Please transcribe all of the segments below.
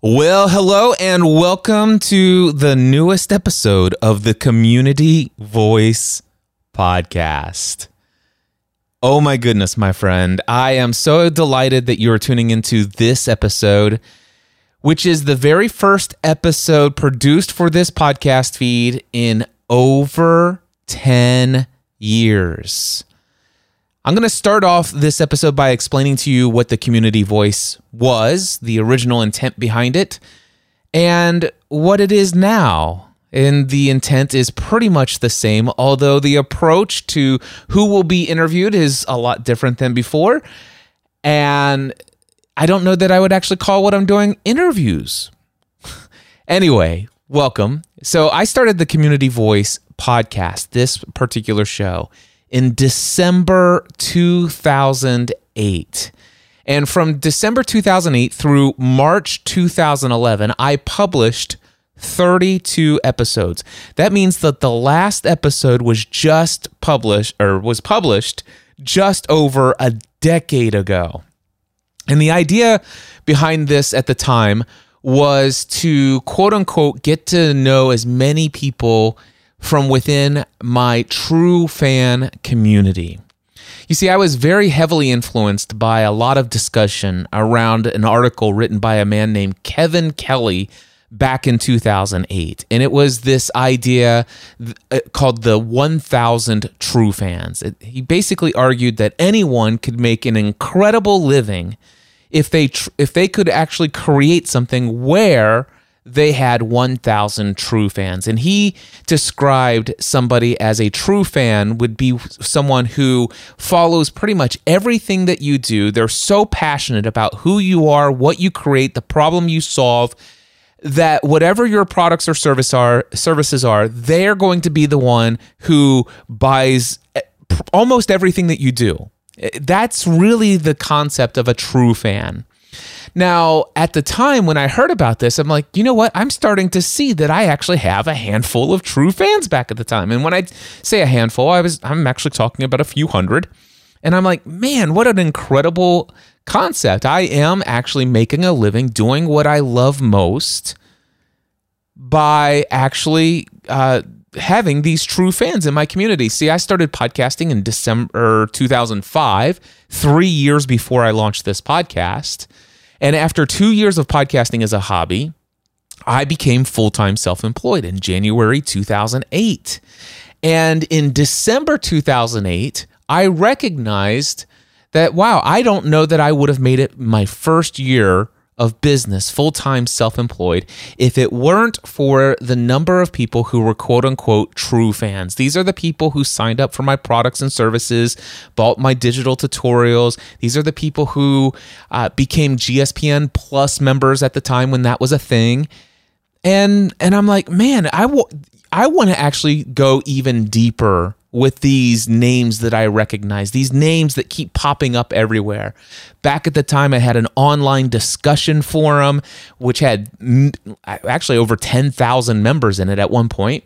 Well, hello and welcome to the newest episode of the Community Voice Podcast. Oh my goodness, my friend. I am so delighted that you are tuning into this episode, which is the very first episode produced for this podcast feed in over 10 years. I'm going to start off this episode by explaining to you what the community voice was, the original intent behind it, and what it is now. And the intent is pretty much the same, although the approach to who will be interviewed is a lot different than before. And I don't know that I would actually call what I'm doing interviews. anyway, welcome. So I started the Community Voice podcast, this particular show in December 2008. And from December 2008 through March 2011, I published 32 episodes. That means that the last episode was just published or was published just over a decade ago. And the idea behind this at the time was to quote unquote get to know as many people from within my true fan community. You see, I was very heavily influenced by a lot of discussion around an article written by a man named Kevin Kelly back in 2008. And it was this idea uh, called the 1000 True Fans. It, he basically argued that anyone could make an incredible living if they tr- if they could actually create something where they had 1,000 true fans. And he described somebody as a true fan would be someone who follows pretty much everything that you do. They're so passionate about who you are, what you create, the problem you solve. That whatever your products or service are services are, they're going to be the one who buys eh, almost everything that you do. Eh, that's really the concept of a true fan. Now, at the time when I heard about this, I'm like, you know what? I'm starting to see that I actually have a handful of true fans back at the time. And when I say a handful, I was I'm actually talking about a few hundred. And I'm like, man, what an incredible concept. I am actually making a living doing what I love most by actually uh, having these true fans in my community. See, I started podcasting in December 2005, three years before I launched this podcast. And after two years of podcasting as a hobby, I became full time self employed in January 2008. And in December 2008, I recognized that, wow, I don't know that I would have made it my first year of business, full time self employed, if it weren't for the number of people who were quote unquote true fans. These are the people who signed up for my products and services, bought my digital tutorials. These are the people who uh, became GSPN Plus members at the time when that was a thing. And and I'm like, man, I, w- I want to actually go even deeper with these names that I recognize, these names that keep popping up everywhere. Back at the time, I had an online discussion forum, which had actually over 10,000 members in it at one point.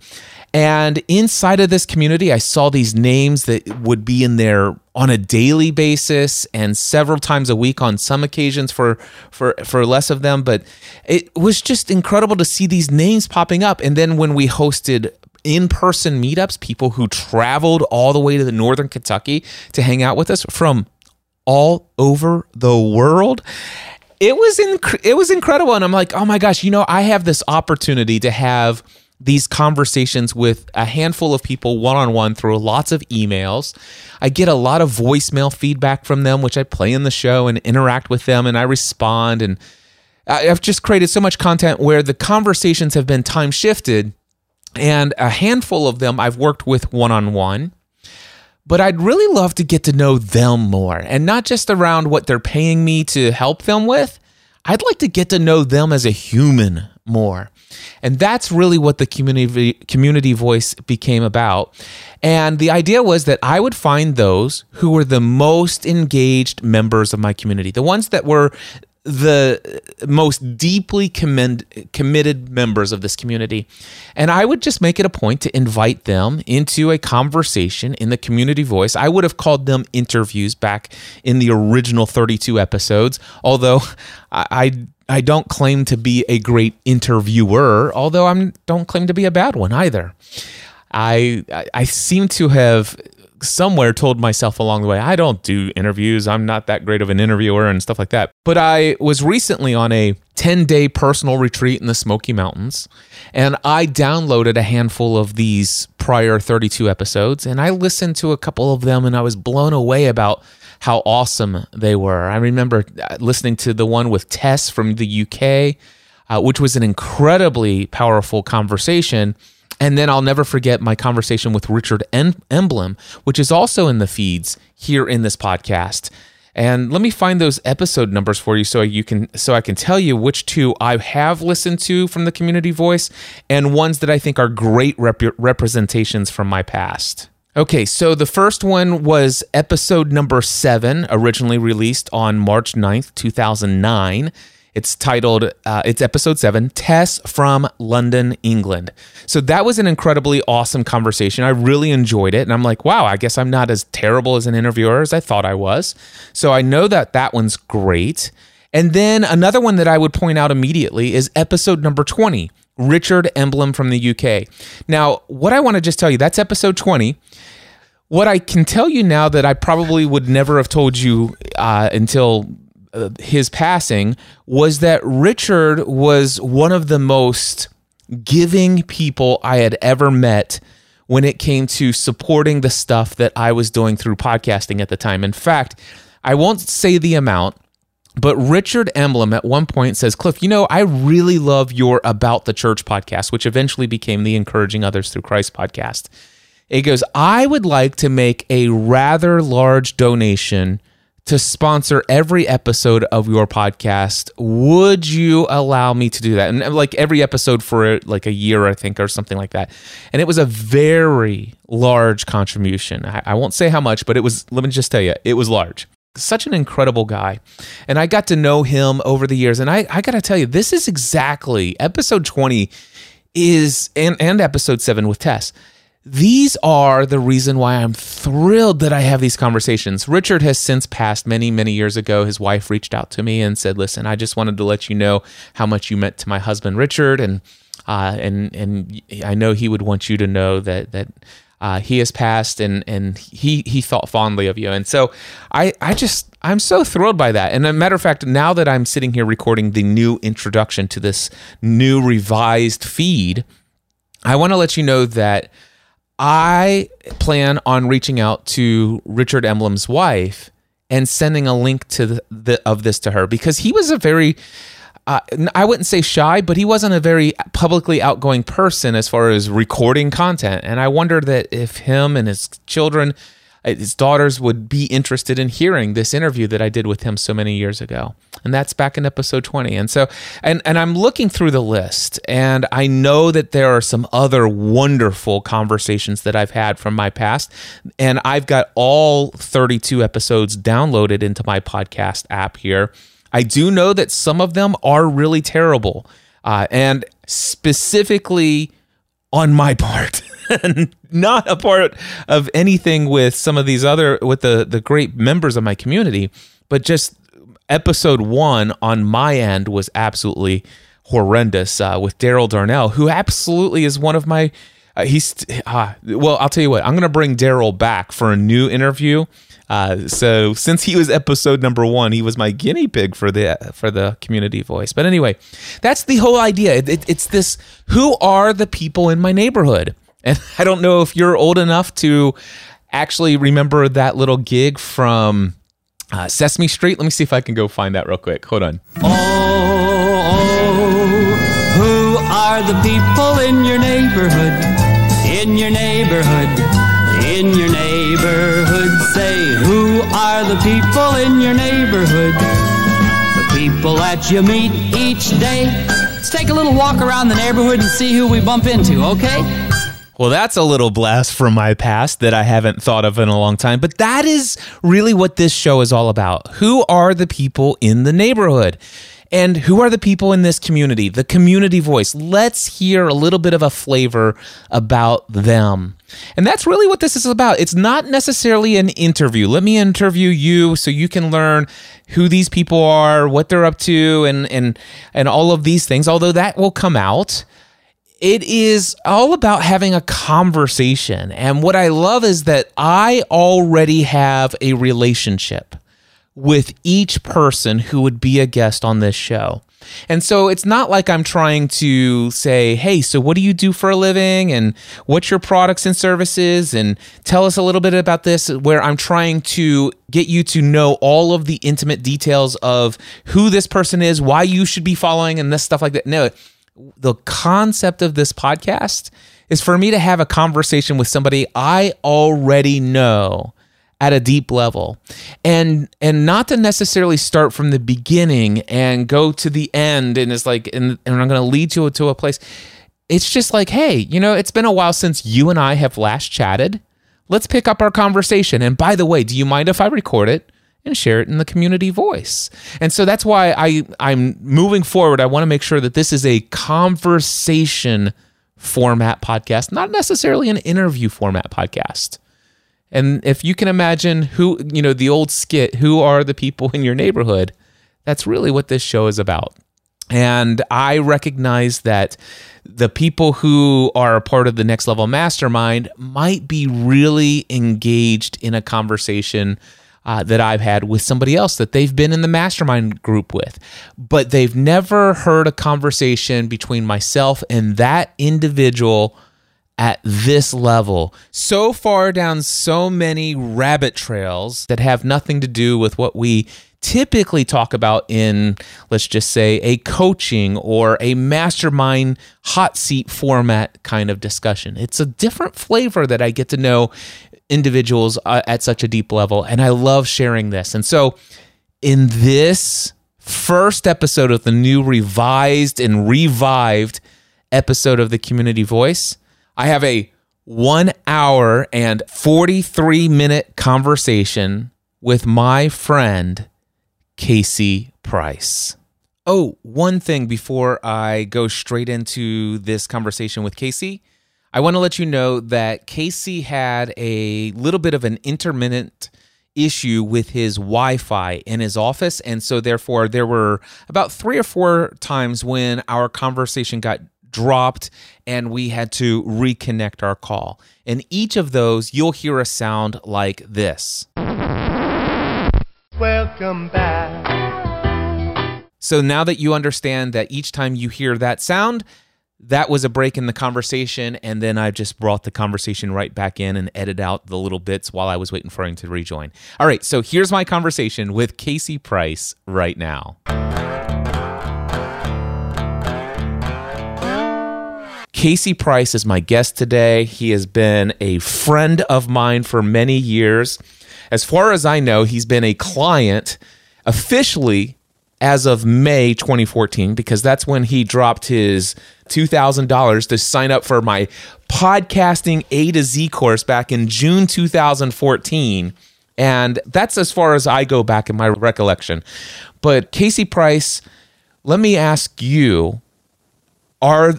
And inside of this community, I saw these names that would be in there on a daily basis and several times a week on some occasions for for for less of them but it was just incredible to see these names popping up and then when we hosted in person meetups, people who traveled all the way to the northern Kentucky to hang out with us from all over the world. It was inc- it was incredible and I'm like, "Oh my gosh, you know, I have this opportunity to have these conversations with a handful of people one on one through lots of emails. I get a lot of voicemail feedback from them, which I play in the show and interact with them, and I respond. And I've just created so much content where the conversations have been time shifted and a handful of them I've worked with one on one. But I'd really love to get to know them more and not just around what they're paying me to help them with. I'd like to get to know them as a human more. And that's really what the community community voice became about. And the idea was that I would find those who were the most engaged members of my community, the ones that were the most deeply commend, committed members of this community. And I would just make it a point to invite them into a conversation in the community voice. I would have called them interviews back in the original 32 episodes, although I, I I don't claim to be a great interviewer, although I don't claim to be a bad one either. I I seem to have somewhere told myself along the way, I don't do interviews. I'm not that great of an interviewer and stuff like that. But I was recently on a 10 day personal retreat in the Smoky Mountains, and I downloaded a handful of these prior 32 episodes, and I listened to a couple of them, and I was blown away about how awesome they were. I remember uh, listening to the one with Tess from the UK, uh, which was an incredibly powerful conversation and then I'll never forget my conversation with Richard Emblem, which is also in the feeds here in this podcast. And let me find those episode numbers for you so you can so I can tell you which two I have listened to from the community voice and ones that I think are great rep- representations from my past. Okay, so the first one was episode number 7, originally released on March 9th, 2009. It's titled, uh, it's episode seven, Tess from London, England. So that was an incredibly awesome conversation. I really enjoyed it. And I'm like, wow, I guess I'm not as terrible as an interviewer as I thought I was. So I know that that one's great. And then another one that I would point out immediately is episode number 20, Richard Emblem from the UK. Now, what I want to just tell you, that's episode 20 what I can tell you now that I probably would never have told you uh, until Uh, his passing was that Richard was one of the most giving people I had ever met when it came to supporting the stuff that I was doing through podcasting at the time. In fact, I won't say the amount, but Richard Emblem at one point says, Cliff, you know, I really love your About the Church podcast, which eventually became the Encouraging Others Through Christ podcast. It goes, I would like to make a rather large donation to sponsor every episode of your podcast. Would you allow me to do that? And uh, like every episode for like a year, I think, or something like that. And it was a very large contribution. I, I won't say how much, but it was, let me just tell you, it was large. Such an incredible guy. And I got to know him over the years. And I, I got to tell you, this is exactly episode 20 is, and, and episode seven with Tess these are the reason why I'm thrilled that I have these conversations. Richard has since passed many, many years ago. His wife reached out to me and said, "Listen, I just wanted to let you know how much you meant to my husband, Richard, and uh, and and I know he would want you to know that that uh, he has passed and and he he thought fondly of you and so I I just I'm so thrilled by that and a matter of fact now that I'm sitting here recording the new introduction to this new revised feed I want to let you know that I plan on reaching out to Richard Emblem's wife and sending a link to the, the of this to her because he was a very uh, I wouldn't say shy, but he wasn't a very publicly outgoing person as far as recording content. And I wonder that if him and his children his daughters would be interested in hearing this interview that I did with him so many years ago. And that's back in episode 20. And so and and I'm looking through the list and I know that there are some other wonderful conversations that I've had from my past and I've got all 32 episodes downloaded into my podcast app here. I do know that some of them are really terrible. Uh, and specifically on my part. not a part of anything with some of these other with the the great members of my community, but just episode one on my end was absolutely horrendous uh, with Daryl Darnell, who absolutely is one of my. Uh, he's uh, well. I'll tell you what. I'm going to bring Daryl back for a new interview. Uh, so since he was episode number one, he was my guinea pig for the for the community voice. But anyway, that's the whole idea. It, it, it's this: who are the people in my neighborhood? And I don't know if you're old enough to actually remember that little gig from uh, Sesame Street. Let me see if I can go find that real quick. Hold on. Oh, oh, who are the people in your neighborhood? In your neighborhood, in your neighborhood. Who are the people in your neighborhood? The people that you meet each day. Let's take a little walk around the neighborhood and see who we bump into, okay? Well, that's a little blast from my past that I haven't thought of in a long time. But that is really what this show is all about. Who are the people in the neighborhood? And who are the people in this community? The community voice. Let's hear a little bit of a flavor about them. And that's really what this is about. It's not necessarily an interview. Let me interview you so you can learn who these people are, what they're up to, and and and all of these things. Although that will come out. It is all about having a conversation. And what I love is that I already have a relationship with each person who would be a guest on this show. And so it's not like I'm trying to say, hey, so what do you do for a living? And what's your products and services? And tell us a little bit about this, where I'm trying to get you to know all of the intimate details of who this person is, why you should be following, and this stuff like that. No, the concept of this podcast is for me to have a conversation with somebody I already know at a deep level and and not to necessarily start from the beginning and go to the end and it's like and, and i'm going to lead you to a place it's just like hey you know it's been a while since you and i have last chatted let's pick up our conversation and by the way do you mind if i record it and share it in the community voice. And so that's why I I'm moving forward. I want to make sure that this is a conversation format podcast, not necessarily an interview format podcast. And if you can imagine who, you know, the old skit, who are the people in your neighborhood? That's really what this show is about. And I recognize that the people who are a part of the next level mastermind might be really engaged in a conversation uh, that I've had with somebody else that they've been in the mastermind group with, but they've never heard a conversation between myself and that individual at this level, so far down so many rabbit trails that have nothing to do with what we typically talk about in, let's just say, a coaching or a mastermind hot seat format kind of discussion. It's a different flavor that I get to know individuals uh, at such a deep level. And I love sharing this. And so, in this first episode of the new revised and revived episode of the Community Voice, I have a one hour and 43 minute conversation with my friend, Casey Price. Oh, one thing before I go straight into this conversation with Casey, I want to let you know that Casey had a little bit of an intermittent issue with his Wi Fi in his office. And so, therefore, there were about three or four times when our conversation got dropped and we had to reconnect our call. In each of those, you'll hear a sound like this. Welcome back. So now that you understand that each time you hear that sound, that was a break in the conversation, and then I just brought the conversation right back in and edited out the little bits while I was waiting for him to rejoin. All right, so here's my conversation with Casey Price right now. Casey Price is my guest today. He has been a friend of mine for many years. As far as I know, he's been a client officially as of May 2014 because that's when he dropped his $2,000 to sign up for my podcasting A to Z course back in June 2014. And that's as far as I go back in my recollection. But Casey Price, let me ask you are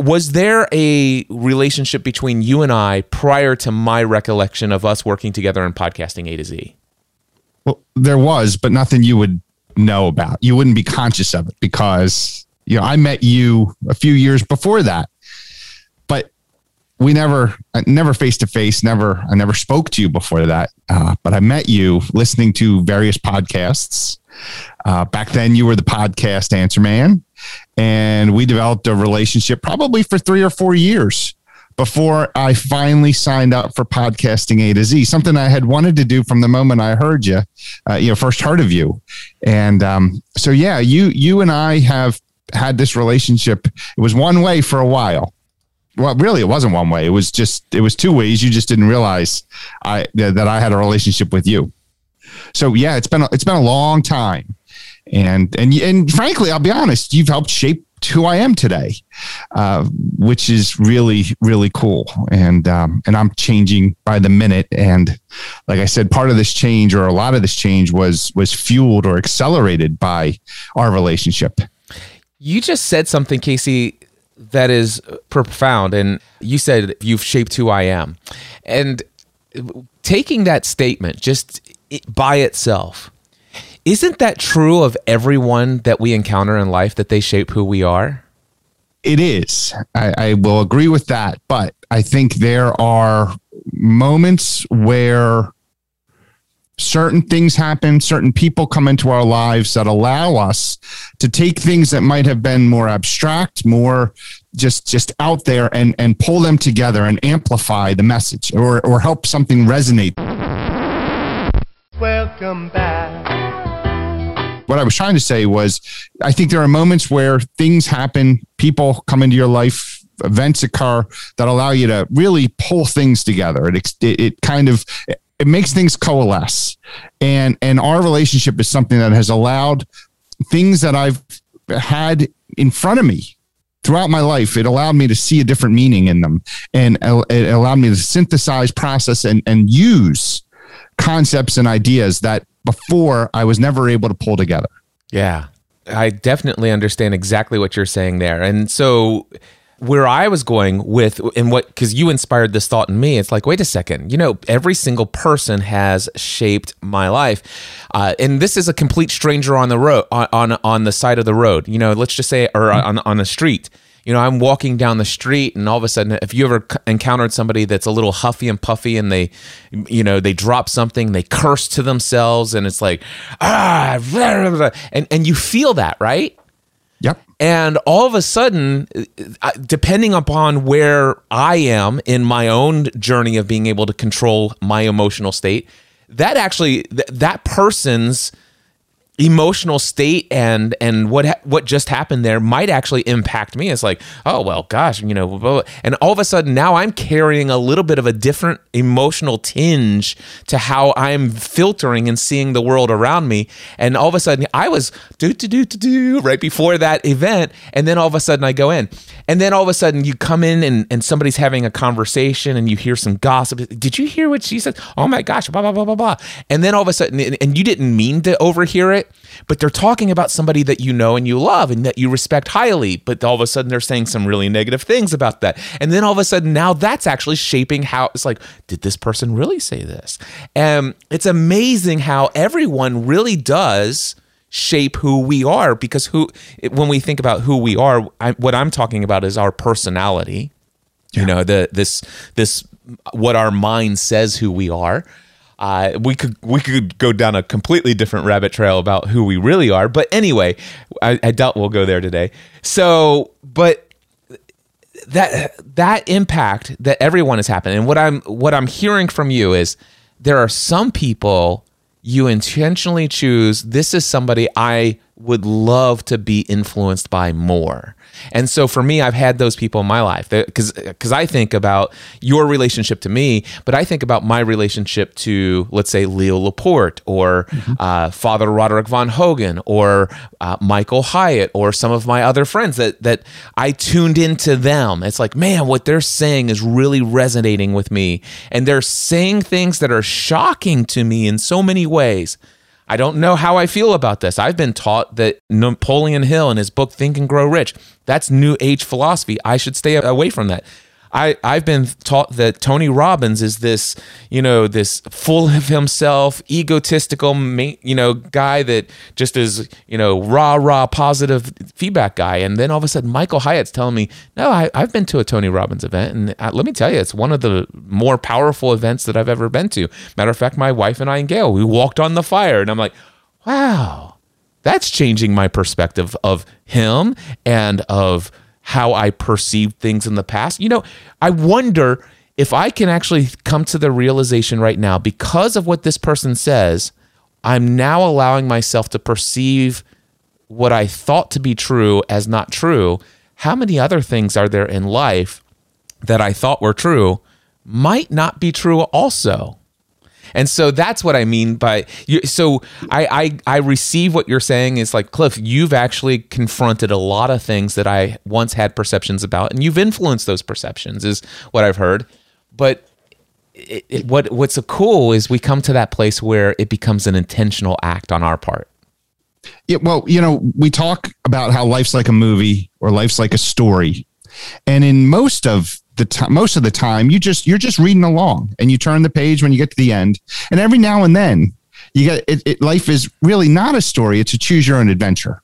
was there a relationship between you and I prior to my recollection of us working together in podcasting A to Z? Well, there was, but nothing you would know about. You wouldn't be conscious of it because you know I met you a few years before that, we never, never face to face, never, I never spoke to you before that. Uh, but I met you listening to various podcasts. Uh, back then, you were the podcast answer man, and we developed a relationship probably for three or four years before I finally signed up for podcasting A to Z, something I had wanted to do from the moment I heard you, uh, you know, first heard of you. And um, so, yeah, you you and I have had this relationship. It was one way for a while. Well, really, it wasn't one way. It was just it was two ways. You just didn't realize I that I had a relationship with you. So yeah, it's been a, it's been a long time and and and frankly, I'll be honest, you've helped shape who I am today, uh, which is really really cool. And um, and I'm changing by the minute. And like I said, part of this change or a lot of this change was was fueled or accelerated by our relationship. You just said something, Casey, that is profound. And you said you've shaped who I am. And taking that statement just by itself, isn't that true of everyone that we encounter in life that they shape who we are? It is. I, I will agree with that. But I think there are moments where certain things happen, certain people come into our lives that allow us to take things that might have been more abstract, more just just out there and and pull them together and amplify the message or or help something resonate. Welcome back. What I was trying to say was I think there are moments where things happen, people come into your life, events occur that allow you to really pull things together. It, it, it kind of it makes things coalesce. And and our relationship is something that has allowed things that i've had in front of me throughout my life it allowed me to see a different meaning in them. And it allowed me to synthesize process and and use concepts and ideas that before i was never able to pull together. Yeah. I definitely understand exactly what you're saying there. And so where I was going with and what because you inspired this thought in me. It's like, wait a second, you know, every single person has shaped my life, uh, and this is a complete stranger on the road on, on on the side of the road. You know, let's just say or on on the street. You know, I'm walking down the street, and all of a sudden, if you ever encountered somebody that's a little huffy and puffy, and they, you know, they drop something, they curse to themselves, and it's like, ah, blah, blah, blah, and and you feel that, right? And all of a sudden, uh, depending upon where I am in my own journey of being able to control my emotional state, that actually, that person's emotional state and and what ha- what just happened there might actually impact me. It's like oh well gosh you know and all of a sudden now i'm carrying a little bit of a different emotional tinge to how i'm filtering and seeing the world around me. And all of a sudden i was do do do do do right before that event. And then all of a sudden i go in. And then all of a sudden you come in and, and somebody's having a conversation and you hear some gossip. Did you hear what she said? Oh my gosh blah blah blah blah blah. And then all of a sudden and you didn't mean to overhear it but they're talking about somebody that you know and you love and that you respect highly. But all of a sudden they're saying some really negative things about that. And then all of a sudden now that's actually shaping how it's like, did this person really say this? And it's amazing how everyone really does shape who we are because who when we think about who we are I, what i'm talking about is our personality yeah. you know the this this what our mind says who we are uh, we could we could go down a completely different rabbit trail about who we really are. But anyway, I, I doubt we'll go there today. So, but that that impact that everyone has happened, and what I'm what I'm hearing from you is there are some people you intentionally choose. This is somebody I would love to be influenced by more. And so for me, I've had those people in my life because because I think about your relationship to me, but I think about my relationship to let's say Leo Laporte or mm-hmm. uh, Father Roderick Vonhögen or uh, Michael Hyatt or some of my other friends that that I tuned into them. It's like man, what they're saying is really resonating with me, and they're saying things that are shocking to me in so many ways. I don't know how I feel about this. I've been taught that Napoleon Hill in his book Think and Grow Rich, that's new age philosophy. I should stay away from that. I, I've been taught that Tony Robbins is this, you know, this full of himself, egotistical, you know, guy that just is, you know, rah, rah, positive feedback guy. And then all of a sudden, Michael Hyatt's telling me, no, I, have been to a Tony Robbins event. And I, uh, let me tell you, it's one of the more powerful events that I've ever been to. Matter of fact, my wife and I and Gail, we walked on the fire. And I'm like, wow, that's changing my perspective of him and of, how I perceived things in the past. You know, I wonder if I can actually come to the realization right now because of what this person says, I'm now allowing myself to perceive what I thought to be true as not true. How many other things are there in life that I thought were true might not be true also? And so that's what I mean by you. So I, I I receive what you're saying is like Cliff. You've actually confronted a lot of things that I once had perceptions about, and you've influenced those perceptions. Is what I've heard. But it, it, what what's cool is we come to that place where it becomes an intentional act on our part. Yeah, well, you know, we talk about how life's like a movie or life's like a story, and in most of the most of the time, you just you're just reading along, and you turn the page when you get to the end, and every now and then, you get it, it life is really not a story; it's a choose your own adventure,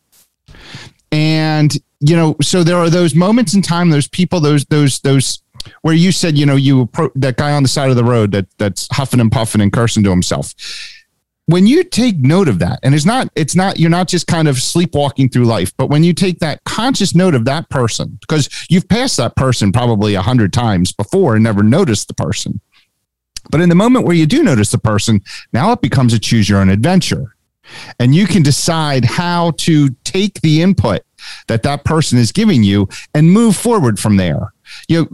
and you know, so there are those moments in time, those people, those those those where you said, you know, you that guy on the side of the road that that's huffing and puffing and cursing to himself when you take note of that and it's not it's not you're not just kind of sleepwalking through life but when you take that conscious note of that person because you've passed that person probably a hundred times before and never noticed the person. But in the moment where you do notice the person now it becomes a choose your own adventure. And you can decide how to take the input that that person is giving you and move forward from there. You know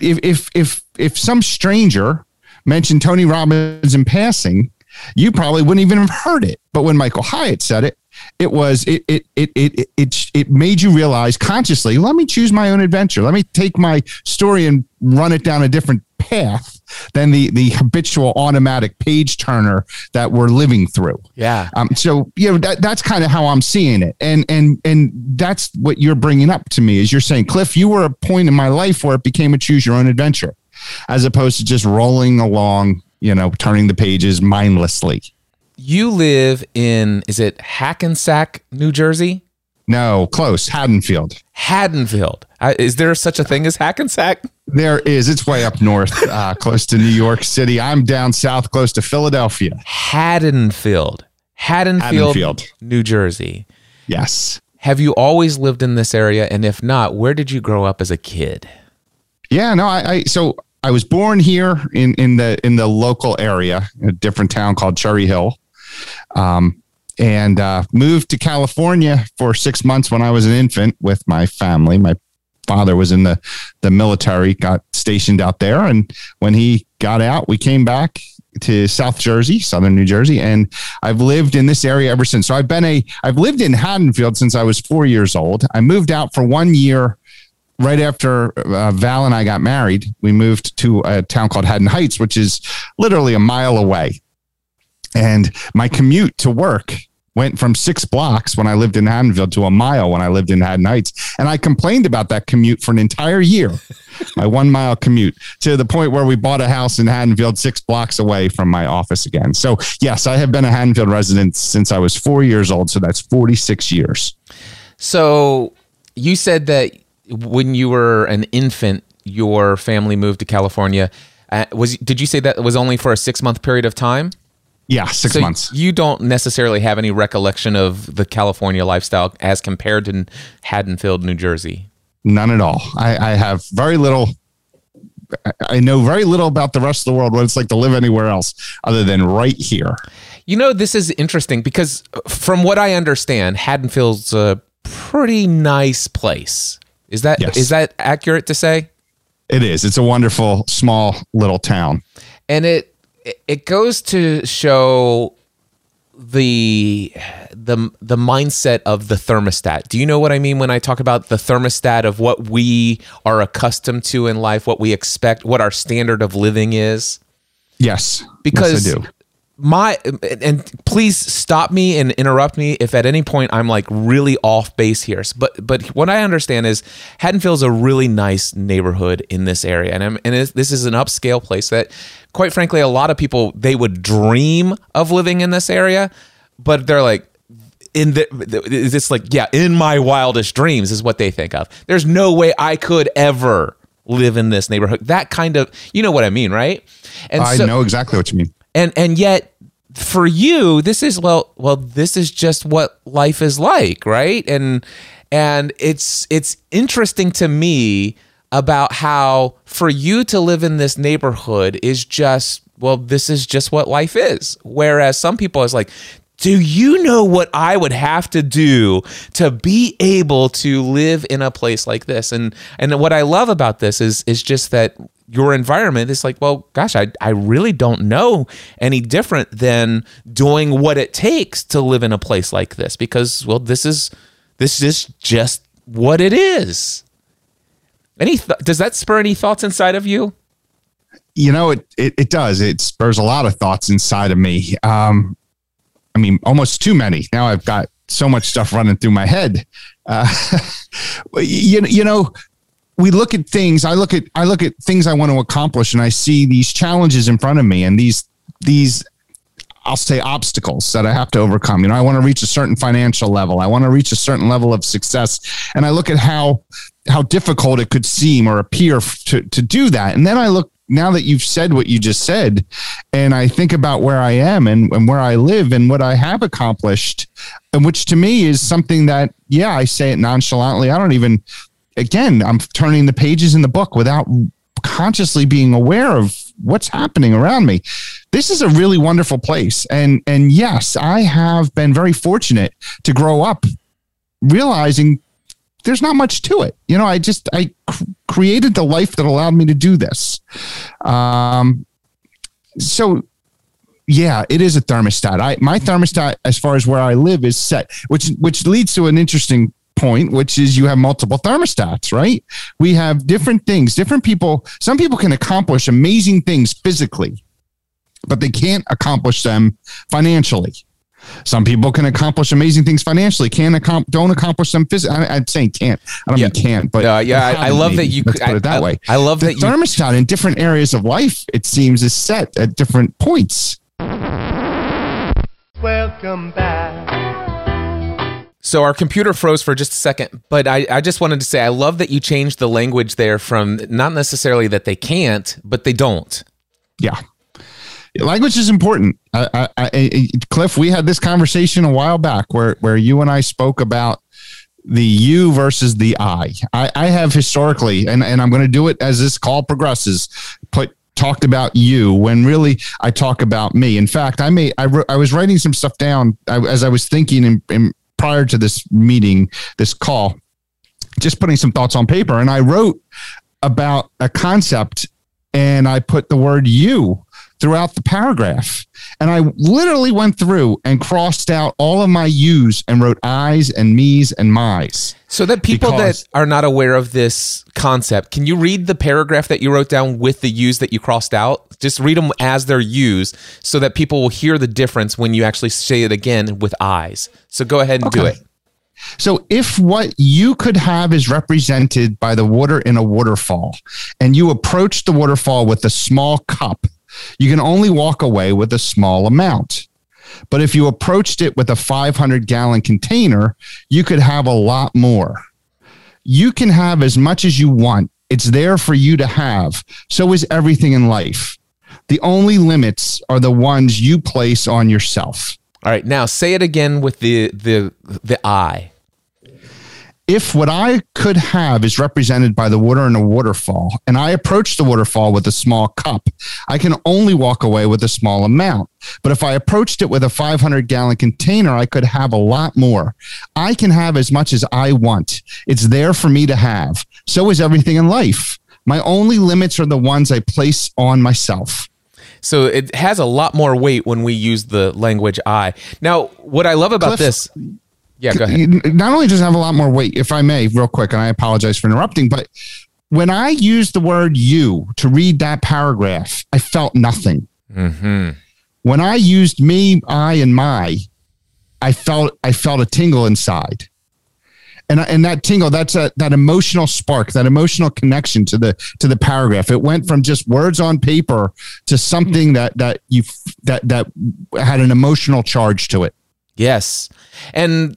if if if if some stranger mentioned tony robbins in passing you probably wouldn't even have heard it. But when Michael Hyatt said it, it was it it it it it it made you realize consciously. Let me choose my own adventure. Let me take my story and run it down a different path than the the habitual automatic page turner that we're living through. Yeah. Um. So you know that that's kind of how I'm seeing it, and and and that's what you're bringing up to me is you're saying, Cliff, you were a point in my life where it became a choose your own adventure, as opposed to just rolling along you know, turning the pages mindlessly. You live in, is it Hackensack, New Jersey? No, close. Haddonfield. Haddonfield. Uh, is there such a thing as Hackensack? There is. It's way up north, uh, close to New York City. I'm down south, close to Philadelphia. Haddonfield. Haddonfield, Haddonfield. New Jersey. Yes. Have you always lived in this area? And if not, where did you grow up as a kid? Yeah, no, I, I so I was born here in in the in the local area, a different town called Cherry Hill, um, and uh, moved to California for six months when I was an infant with my family. My father was in the the military, got stationed out there, and when he got out, we came back to South Jersey, Southern New Jersey, and I've lived in this area ever since. So I've been a I've lived in Haddonfield since I was four years old. I moved out for one year right after uh, Val and I got married, we moved to a town called Haddon Heights, which is literally a mile away. And my commute to work went from six blocks when I lived in Haddonfield to a mile when I lived in Haddon Heights. And I complained about that commute for an entire year, my one mile commute, to the point where we bought a house in Haddonfield six blocks away from my office again. So, yes, I have been a Haddonfield resident since I was four years old. So that's 46 years. So you said that when you were an infant, your family moved to California. Uh, was did you say that was only for a six month period of time? Yeah, six so months. You don't necessarily have any recollection of the California lifestyle as compared to Haddonfield, New Jersey. None at all. I, I have very little. I know very little about the rest of the world, what it's like to live anywhere else other than right here. You know, this is interesting because from what I understand, Haddonfield's a pretty nice place. Is that is Yes. that accurate to say? It is. It's a wonderful, small little town. and it it goes to show the the the mindset of the thermostat. Do you know what I mean when I talk about the thermostat of what we are accustomed to in life, what we expect, what our standard of living is? Yes. Because yes, I do. My and please stop me and interrupt me if at any point I'm like really off base here. But but what I understand is Haddonfield is a really nice neighborhood in this area, and I'm, and this is an upscale place that, quite frankly, a lot of people they would dream of living in this area, but they're like. In the, it's like yeah, in my wildest dreams is what they think of. There's no way I could ever live in this neighborhood. That kind of, you know what I mean, right? And I so- know exactly what you mean. And and yet for you this is well well this is just what life is like right and and it's it's interesting to me about how for you to live in this neighborhood is just well this is just what life is whereas some people is like do you know what I would have to do to be able to live in a place like this? And and what I love about this is is just that your environment is like, well, gosh, I, I really don't know any different than doing what it takes to live in a place like this because, well, this is this is just what it is. Any th- does that spur any thoughts inside of you? You know, it, it, it does. It spurs a lot of thoughts inside of me. Um, I mean, almost too many. Now I've got so much stuff running through my head. Uh, you, you know, we look at things. I look at I look at things I want to accomplish, and I see these challenges in front of me, and these these I'll say obstacles that I have to overcome. You know, I want to reach a certain financial level. I want to reach a certain level of success, and I look at how how difficult it could seem or appear to to do that, and then I look now that you've said what you just said, and I think about where I am and, and where I live and what I have accomplished, and which to me is something that, yeah, I say it nonchalantly. I don't even, again, I'm turning the pages in the book without consciously being aware of what's happening around me. This is a really wonderful place. And, and yes, I have been very fortunate to grow up realizing there's not much to it. You know, I just I cr- created the life that allowed me to do this. Um, so yeah, it is a thermostat. I my thermostat as far as where I live is set, which which leads to an interesting point, which is you have multiple thermostats, right? We have different things, different people. Some people can accomplish amazing things physically, but they can't accomplish them financially. Some people can accomplish amazing things financially, can accom- don't accomplish them physically. I'm saying can't. I don't Yeah. mean can't, but Uh, yeah, I, I love that you. Let's put I, it that I- way. I love the that you. thermostat in different areas of life, it seems, is set at different points. Welcome back. So our computer froze for just a second, but I, I just wanted to say I love that you changed the language there from not necessarily that they can't, but they don't. Yeah. Language is important. I, I, Cliff, we had this conversation a while back where, where you and I spoke about the you versus the I. I, I have historically, and, and I'm going to do it as this call progresses, put talked about you when really I talk about me. In fact, I may I, wrote, I was writing some stuff down as I was thinking in, in, prior to this meeting, this call, just putting some thoughts on paper, and I wrote about a concept and I put the word you throughout the paragraph. And I literally went through and crossed out all of my yous and wrote I's and me's and my's. So that people that are not aware of this concept, can you read the paragraph that you wrote down with the U's that you crossed out? Just read them as they're used so that people will hear the difference when you actually say it again with I's. So go ahead and do it. So if what you could have is represented by the water in a waterfall and you approach the waterfall with a small cup, you can only walk away with a small amount. But if you approached it with a 500 gallon container, you could have a lot more. You can have as much as you want. It's there for you to have. So is everything in life. The only limits are the ones you place on yourself. All right, now say it again with the the the I. if what I could have is represented by the water in a waterfall, and I approach the waterfall with a small cup, I can only walk away with a small amount. But if I approached it with a 500 gallon container, I could have a lot more. I can have as much as I want. It's there for me to have. So is everything in life. My only limits are the ones I place on myself. So it has a lot more weight when we use the language I. Now, what I love about Cliff, this, yeah, go ahead. not only does it have a lot more weight, if I may, real quick, and I apologize for interrupting, but when I used the word you to read that paragraph, I felt nothing. Mm-hmm. When I used me, I, and my, I felt I felt a tingle inside. And, and that tingle, that's a, that emotional spark, that emotional connection to the to the paragraph. It went from just words on paper to something that that you that that had an emotional charge to it. Yes. And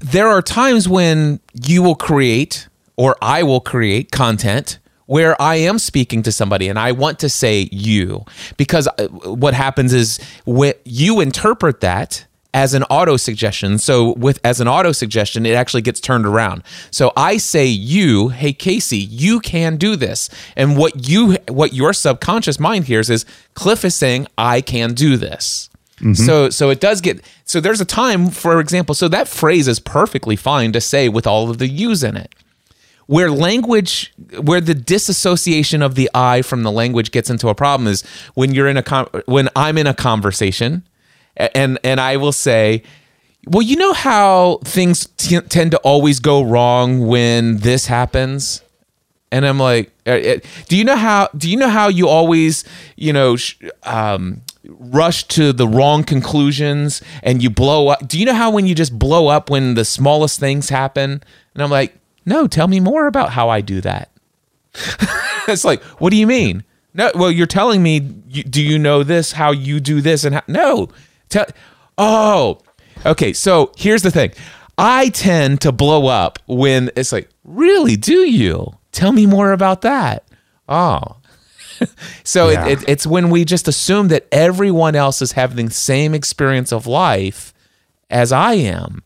there are times when you will create or I will create content where I am speaking to somebody and I want to say you because uh, what happens is when you interpret that as an auto suggestion. So with as an auto suggestion, it actually gets turned around. So I say you, hey Casey, you can do this. And what you what your subconscious mind hears is Cliff is saying I can do this. Mm-hmm. So so it does get so there's a time for example so that phrase is perfectly fine to say with all of the yous in it. where language where the disassociation of the i from the language gets into a problem is when you're in a con- when i'm in a conversation and and i will say well you know how things t- tend to always go wrong when this happens and i'm like do you know how do you know how you always you know um rush to the wrong conclusions and you blow up do you know how when you just blow up when the smallest things happen and i'm like no, tell me more about how I do that. it's like, what do you mean? No, well, you're telling me. Do you know this? How you do this? And how, no, tell. Oh, okay. So here's the thing. I tend to blow up when it's like, really? Do you? Tell me more about that. Oh. so Yeah. it, it, it's when we just assume that everyone else is having the same experience of life as I am.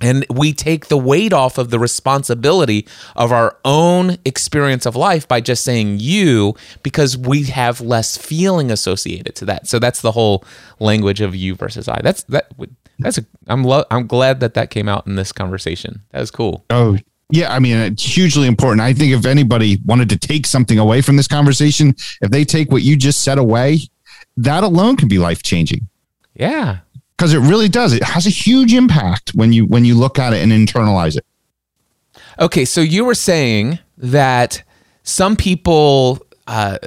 And we take the weight off of the responsibility of our own experience of life by just saying you because we have less feeling associated to that. So that's the whole language of you versus I. That's that that's a I'm lo- I'm glad that that came out in this conversation. That was cool. Oh, yeah. I mean, it's hugely important. I think if anybody wanted to take something away from this conversation, if they take what you just said away, that alone can be life changing Yeah. because it really does. It has a huge impact when you when you look at it and internalize it. Okay, so you were saying that some people uh,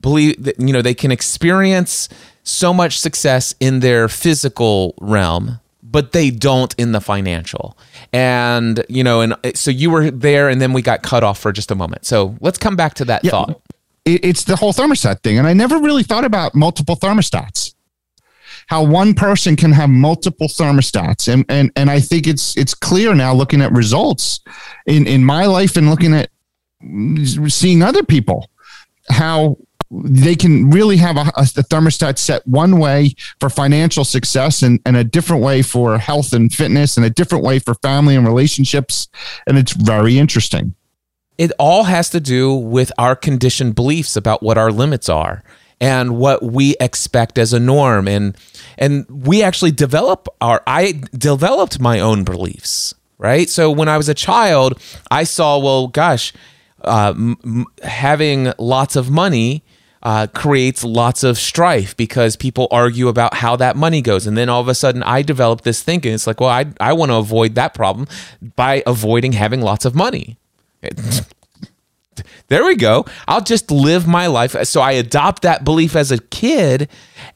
believe that you know they can experience so much success in their physical realm, but they don't in the financial. And you know, and uh, so you were there, and then we got cut off for just a moment. So let's come back to that thought. it's the whole thermostat thing. And I never really thought about multiple thermostats. How one person can have multiple thermostats. And and and I think it's it's clear now looking at results in, in my life and looking at seeing other people how they can really have a, a, thermostat set one way for financial success and, and a different way for health and fitness and a different way for family and relationships. And it's very interesting. it all has to do with our conditioned beliefs about what our limits are and what we expect as a norm and and we actually develop our I developed my own beliefs right so when I was a child I saw well gosh uh, m- having lots of money uh, creates lots of strife because people argue about how that money goes. And then all of a sudden, I develop this thinking. It's like, well, I, I want to avoid that problem by avoiding having lots of money. there we go. I'll just live my life. So I adopt that belief as a kid,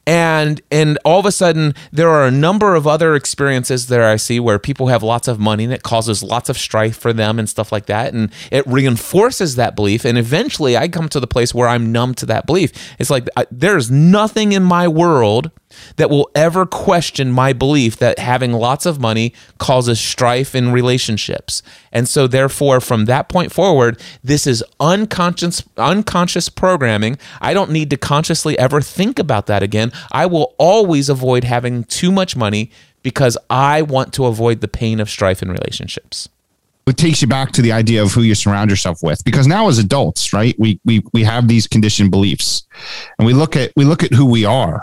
and and all of a sudden there are a number of other experiences there I see where people have lots of money and it causes lots of strife for them and stuff like that, and it reinforces that belief. And eventually, I come to the place where I'm numb to that belief. It's like I, there's nothing in my world that will ever question my belief that having lots of money causes strife in relationships. And so therefore from that point forward, this is unconscious unconscious programming. I don't need to consciously ever think about that again. I will always avoid having too much money because I want to avoid the pain of strife in relationships. it takes you back to the idea of who you surround yourself with because now as adults right we we we have these conditioned beliefs and we look at we look at who we are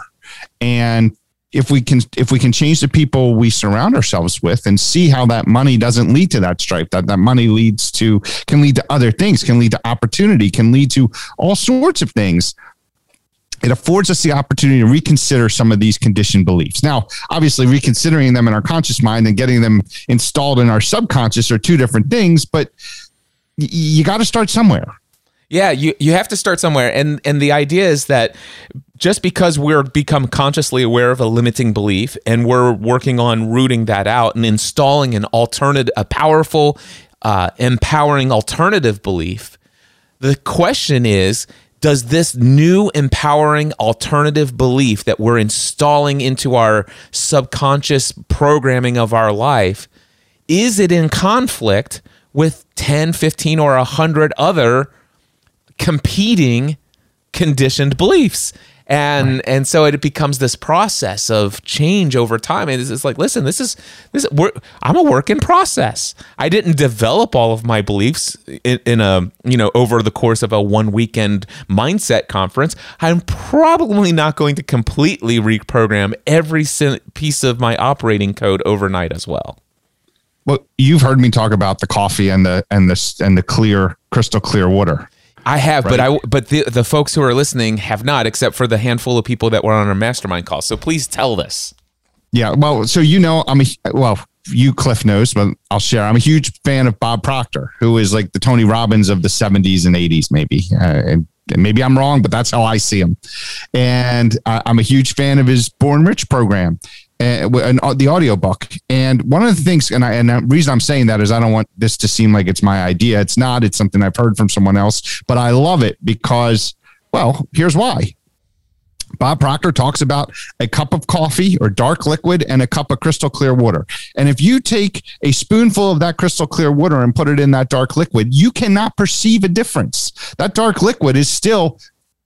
and if we can if we can change the people we surround ourselves with and see how that money doesn't lead to that strife that that money leads to can lead to other things can lead to opportunity can lead to all sorts of things it affords us the opportunity to reconsider some of these conditioned beliefs. Now, obviously, reconsidering them in our conscious mind and getting them installed in our subconscious are two different things, but you got to start somewhere. Yeah, you, you have to start somewhere. And and the idea is that just because we're become consciously aware of a limiting belief and we're working on rooting that out and installing an alternative a powerful uh, empowering alternative belief, the question is does this new empowering alternative belief that we're installing into our subconscious programming of our life is it in conflict with 10 15 or 100 other competing conditioned beliefs and and so it becomes this process of change over time. And it's, it's like listen this is this we're, i'm a work in process. I didn't develop all of my beliefs in, in a you know over the course of a one weekend mindset conference. I'm probably not going to completely reprogram every piece of my operating code overnight as well. Well, you've heard me talk about the coffee and the and the and the clear, crystal clear water. I have, right? but I but the the folks who are listening have not, except for the handful of people that were on our mastermind call. So please tell this. Yeah, well, so you know, I'm a well, you Cliff knows, but I'll share. I'm a huge fan of Bob Proctor, who is like the Tony Robbins of the 70s and 80s, maybe. Uh, and maybe I'm wrong, but that's how I see him. And I'm a huge fan of his Born Rich program and, and uh, the audio book. And one of the things, and I, and the reason I'm saying that is I don't want this to seem like it's my idea. It's not. It's something I've heard from someone else, but I love it because, well, here's why. Bob Proctor talks about a cup of coffee or dark liquid and a cup of crystal clear water. And if you take a spoonful of that crystal clear water and put it in that dark liquid, you cannot perceive a difference. That dark liquid is still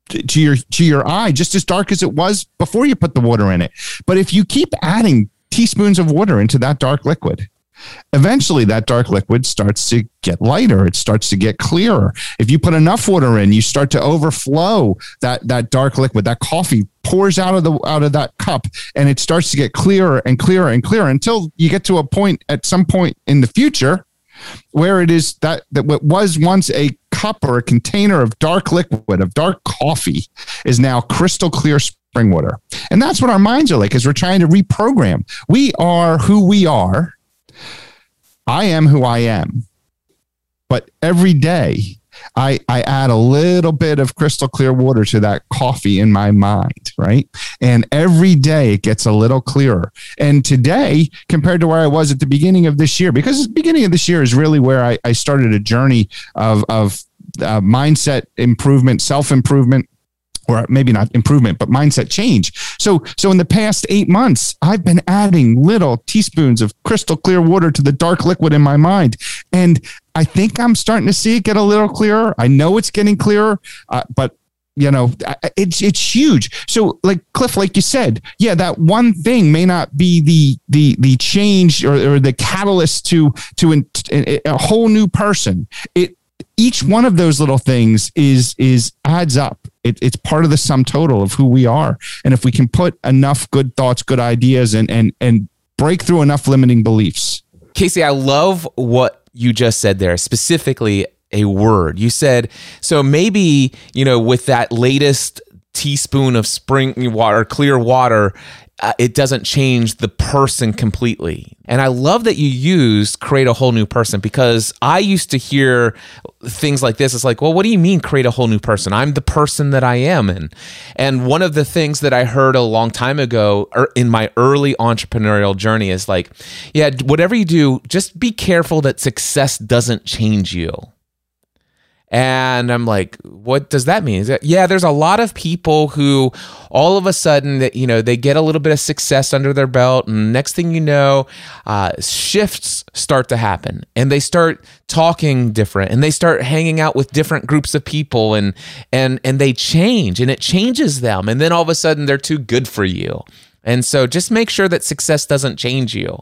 to your to your eye just as dark as it was before you put the water in it. But if you keep adding teaspoons of water into that dark liquid, eventually that dark liquid starts to get lighter. It starts to get clearer. If you put enough water in you start to overflow that that dark liquid. That coffee pours out of the out of that cup and it starts to get clearer and clearer and clearer until you get to a point at some point in the future where it is that that what was once a cup or a container of dark liquid of dark coffee is now crystal clear spring water and that's what our minds are like as we're trying to reprogram we are who we are I am who I am. But every day, I, I add a little bit of crystal clear water to that coffee in my mind, right? And every day it gets a little clearer. And today, compared to where I was at the beginning of this year, because the beginning of this year is really where I, I started a journey of, of uh, mindset improvement, self improvement, or maybe not improvement, but mindset change. So, so in the past eight months, I've been adding little teaspoons of crystal clear water to the dark liquid in my mind, and I think I'm starting to see it get a little clearer. I know it's getting clearer, uh, but you know it's it's huge so like cliff like you said yeah that one thing may not be the the the change or, or the catalyst to to a whole new person it each one of those little things is is adds up it, it's part of the sum total of who we are. And if we can put enough good thoughts, good ideas, and and and break through enough limiting beliefs. Casey, I love what you just said there, specifically a word. You said, so maybe, you know, with that latest teaspoon of spring water, clear water, uh, it doesn't change the person completely. And I love that you use create a whole new person because I used to hear things like this. It's like, well, what do you mean create a whole new person? I'm the person that I am. And, and one of the things that I heard a long time ago er, in my early entrepreneurial journey is like, yeah, whatever you do, just be careful that success doesn't change you. And I'm like, what does that mean? That, yeah, there's a lot of people who all of a sudden that you know they get a little bit of success under their belt, and next thing you know, uh, shifts start to happen, and they start talking different, and they start hanging out with different groups of people, and and and they change, and it changes them, and then all of a sudden they're too good for you, and so just make sure that success doesn't change you,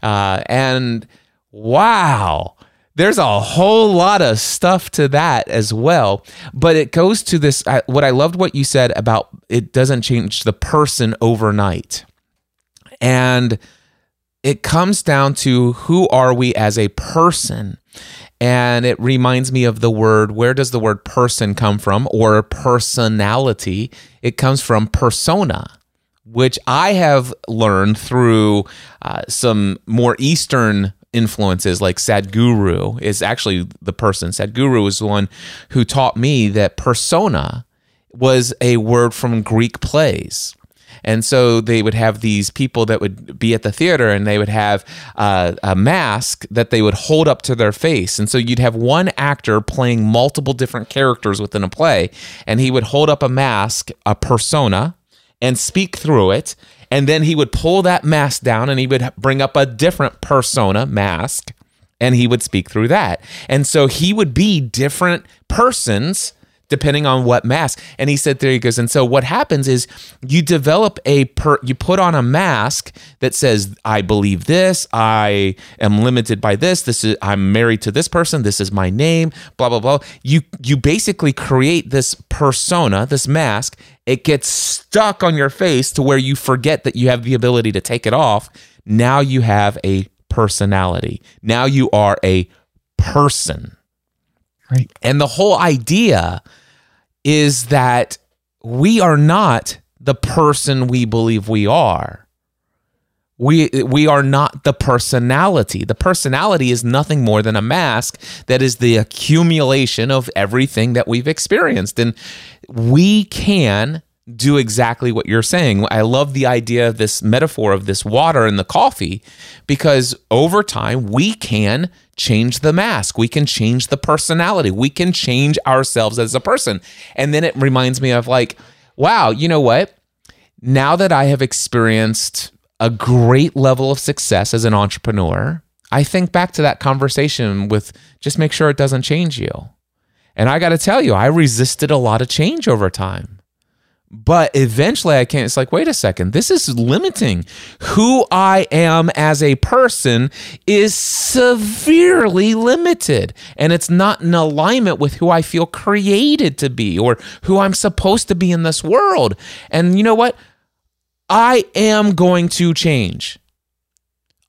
uh, and wow there's a whole lot of stuff to that as well but it goes to this what i loved what you said about it doesn't change the person overnight. And it comes down to who are we as a person? And it reminds me of the word where does the word person come from? Or personality. It comes from persona which I have learned through uh, some more Eastern influences like Sadhguru is actually the person. Sadhguru is the one who taught me that persona was a word from Greek plays. And so they would have these people that would be at the theater and they would have uh, a mask that they would hold up to their face. And so you'd have one actor playing multiple different characters within a play, and he would hold up a mask, a persona, and speak through it. And then he would pull that mask down and he would bring up a different persona mask and he would speak through that. And so he would be different persons depending on what mask. And he said, there he goes. And so what happens is you develop a per, you put on a mask that says, I believe this, I am limited by this, this is I'm married to this person, this is my name, blah, blah, blah. You you basically create this persona, this mask. It gets stuck on your face to where you forget that you have the ability to take it off. Now you have a personality. Now you are a person. Right. And the whole idea is that we are not the person we believe we are. We we are not the personality. The personality is nothing more than a mask that is the accumulation of everything that we've experienced. And we can do exactly what you're saying. I love the idea of this metaphor of this water and the coffee because over time we can change the mask. We can change the personality. We can change ourselves as a person. And then it reminds me of like, wow, you know what? Now that I have experienced a great level of success as an entrepreneur, I think back to that conversation with just make sure it doesn't change you. And I got to tell you, I resisted a lot of change over time. But eventually I can't. It's like, wait a second, this is limiting. Who I am as a person is severely limited. And it's not in alignment with who I feel created to be or who I'm supposed to be in this world. And you know what? I am going to change.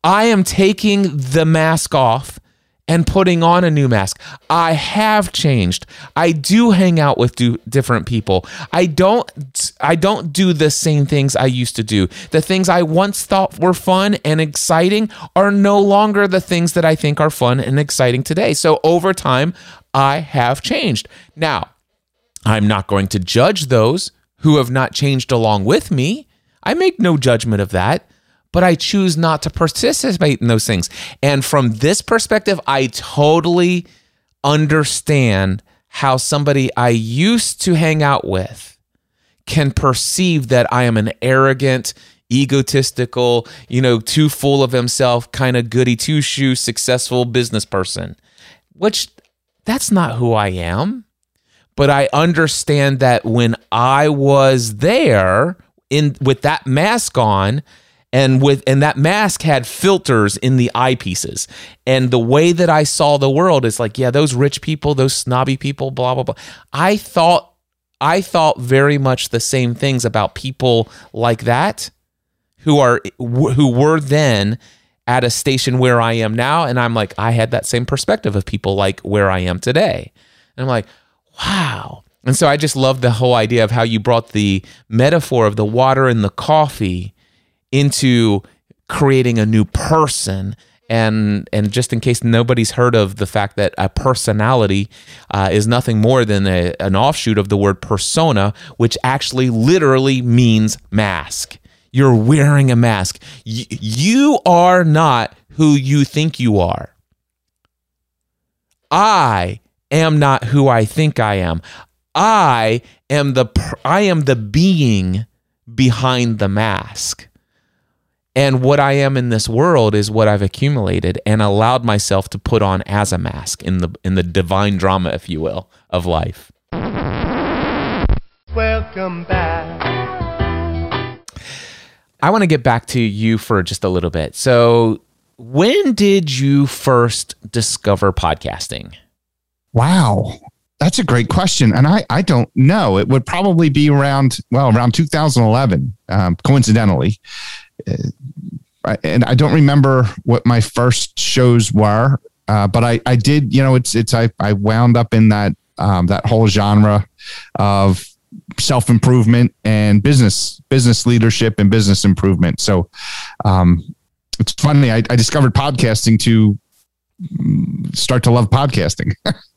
I am taking the mask off and putting on a new mask. I have changed. I do hang out with do, different people. I don't I don't do the same things I used to do. The things I once thought were fun and exciting are no longer the things that I think are fun and exciting today. So over time, I have changed. Now, I'm not going to judge those who have not changed along with me. I make no judgment of that, but I choose not to participate in those things. And from this perspective, I totally understand how somebody I used to hang out with can perceive that I am an arrogant, egotistical, you know, too full of himself, kind of goody two shoe, successful business person, which that's not who I am. But I understand that when I was there, in with that mask on and with and that mask had filters in the eyepieces. And the way that i saw the world is like yeah those rich people those snobby people blah blah blah. I thought i thought very much the same things about people like that who are who were then at a station where i am now. And i'm like i had that same perspective of people like where i am today. And i'm like wow. And so I just love the whole idea of how you brought the metaphor of the water and the coffee into creating a new person. And and just in case nobody's heard of the fact that a personality uh, is nothing more than a, an offshoot of the word persona, which actually literally means mask. You're wearing a mask. Y- you are not who you think you are. I am not who I think I am. I am the I am the being behind the mask. And what I am in this world is what I've accumulated and allowed myself to put on as a mask in the in the divine drama, if you will, of life. Welcome back. I want to get back to you for just a little bit. So, when did you first discover podcasting? Wow. That's a great question. And I, I don't know. It would probably be around, well, around 2011, um, coincidentally. And I don't remember what my first shows were, uh, but I, I did, you know, it's, it's, I, I wound up in that, um, that whole genre of self improvement and business, business leadership and business improvement. So, um, it's funny. I, I discovered podcasting to mm, start to love podcasting.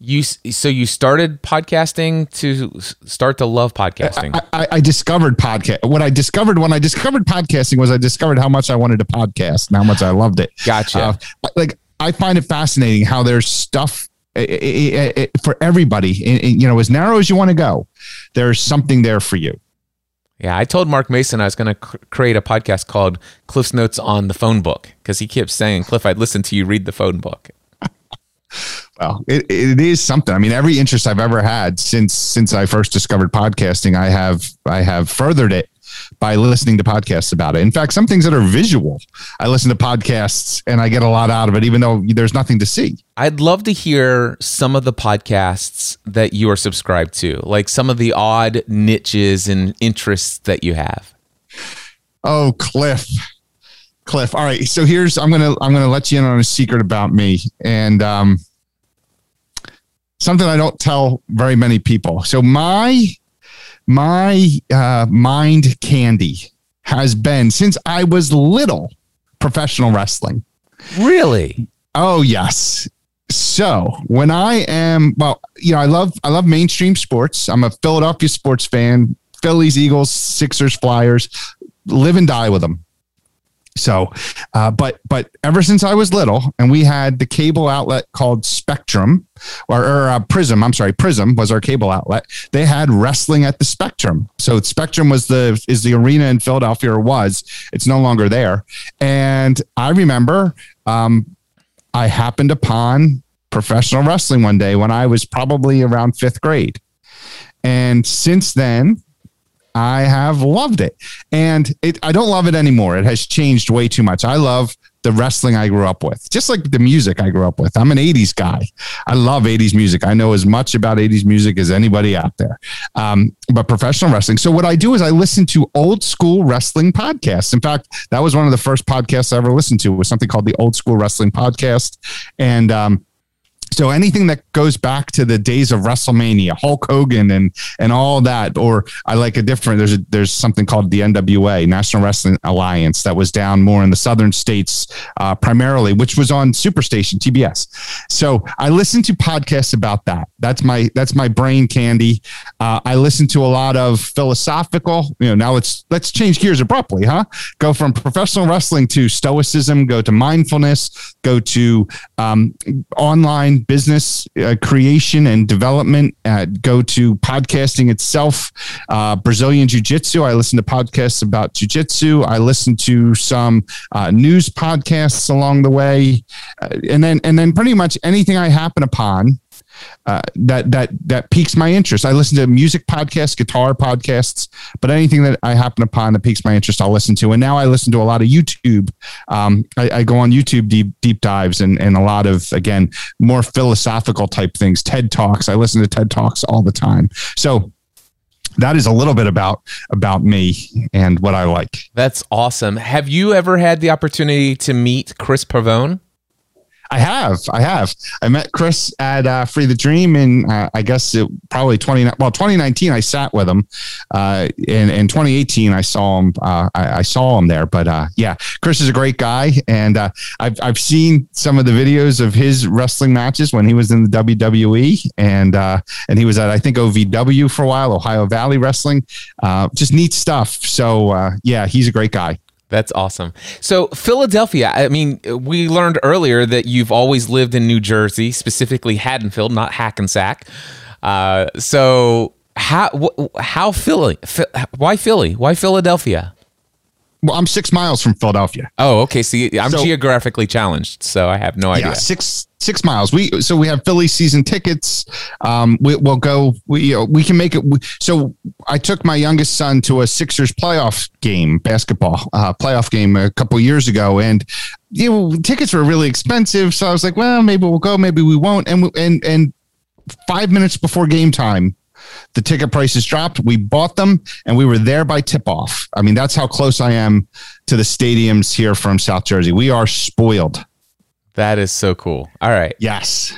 you so you started podcasting to start to love podcasting. I, I, I, discovered podcast what i discovered when i discovered podcasting was i discovered how much i wanted to podcast and how much i loved it. Gotcha. Uh, like i find it fascinating how there's stuff it, it, it, for everybody eh, eh, you know as narrow as you want to go there's something there for you. Yeah, I told Mark Mason I was going to cr- create a podcast called Cliff's Notes on the Phone Book because he kept saying, Cliff, I'd listen to you read the phone book. Well, it, it is something. I mean, every interest I've ever had since since I first discovered podcasting, I have I have furthered it by listening to podcasts about it. In fact, some things that are visual, I listen to podcasts and I get a lot out of it, even though there's nothing to see. I'd love to hear some of the podcasts that you are subscribed to, like some of the odd niches and interests that you have. Oh, Cliff. Cliff. All right, so here's I'm gonna I'm gonna let you in on a secret about me and um, something I don't tell very many people. So my my uh, mind candy has been since I was little professional wrestling. Really? Oh yes. So when I am well, you know, I love I love mainstream sports. I'm a Philadelphia sports fan. Phillies, Eagles, Sixers, Flyers, live and die with them. So, uh, but but ever since I was little, and we had the cable outlet called Spectrum, or, or uh, Prism. I'm sorry, Prism was our cable outlet. They had wrestling at the Spectrum. So Spectrum was the is the arena in Philadelphia, or was. It's no longer there. And I remember um, I happened upon professional wrestling one day when I was probably around fifth grade, and since then I have loved it. And it, I don't love it anymore. It has changed way too much. I love the wrestling I grew up with, just like the music I grew up with. I'm an 80s guy. I love 80s music. I know as much about 80s music as anybody out there. Um, but professional wrestling. So, what I do is I listen to old school wrestling podcasts. In fact, that was one of the first podcasts I ever listened to, was something called the Old School Wrestling Podcast. And, um, so anything that goes back to the days of WrestleMania, Hulk Hogan and and all that, or I like a different. There's a, there's something called the NWA, National Wrestling Alliance, that was down more in the southern states uh, primarily, which was on Superstation TBS. So I listen to podcasts about that. That's my that's my brain candy. Uh, I listen to a lot of philosophical. You know, now let's let's change gears abruptly, huh? Go from professional wrestling to stoicism. Go to mindfulness. Go to um, online business uh, creation and development. Go to podcasting itself, uh, Brazilian Jiu Jitsu. I listen to podcasts about Jiu Jitsu. I listen to some uh, news podcasts along the way, uh, and then and then pretty much anything I happen upon uh, that that that piques my interest. I listen to music podcasts, guitar podcasts, but anything that I happen upon that piques my interest, I'll listen to. And now I listen to a lot of YouTube. Um, I, I, go on YouTube deep deep dives and and a lot of again more philosophical type things. TED talks. I listen to TED talks all the time. So that is a little bit about about me and what I like. That's awesome. Have you ever had the opportunity to meet Chris Pavone? I have, I have. I met Chris at uh, Free the Dream in, uh, I guess it probably twenty well twenty nineteen. I sat with him. Uh, in in twenty eighteen, I saw him. Uh, I, I, saw him there. But uh, yeah, Chris is a great guy, and uh, I've I've seen some of the videos of his wrestling matches when he was in the WWE, and and he was at I think OVW for a while, Ohio Valley Wrestling. just neat stuff. So yeah, he's a great guy. That's awesome. So, Philadelphia, I mean, we learned earlier that you've always lived in New Jersey, specifically Haddonfield, not Hackensack. Uh, so, how how Philly? Why Philly? Why Philadelphia? Well, I'm six miles from Philadelphia. Oh, okay. See, I'm so, geographically challenged, so I have no idea. Yeah, six six miles. We so we have Philly season tickets. Um, we, will go. We you know, we can make it. We, So I took my youngest son to a Sixers playoff game, basketball uh, playoff game a couple years ago, and you know tickets were really expensive. So I was like, well, maybe we'll go, maybe we won't. And and and five minutes before game time, the ticket prices dropped. We bought them and we were there by tip off. I mean, that's how close I am to the stadiums here from South Jersey. We are spoiled. That is so cool. All right. Yes.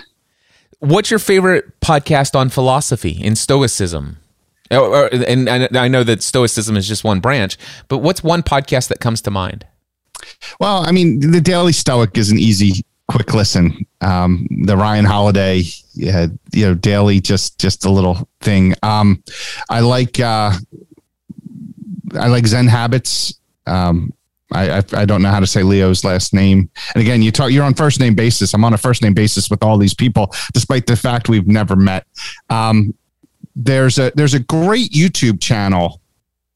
What's your favorite podcast on philosophy in Stoicism? Oh, oh, and I know that Stoicism is just one branch, but what's one podcast that comes to mind? Well, I mean, the Daily Stoic is an easy quick listen. Um, the Ryan Holiday, yeah, you know, daily, just just a little thing. Um, I like uh, I like Zen Habits. Um, I, I, I don't know how to say Leo's last name. And again, you talk you're on first name basis. I'm on a first name basis with all these people, despite the fact we've never met. Um, there's a there's a great YouTube channel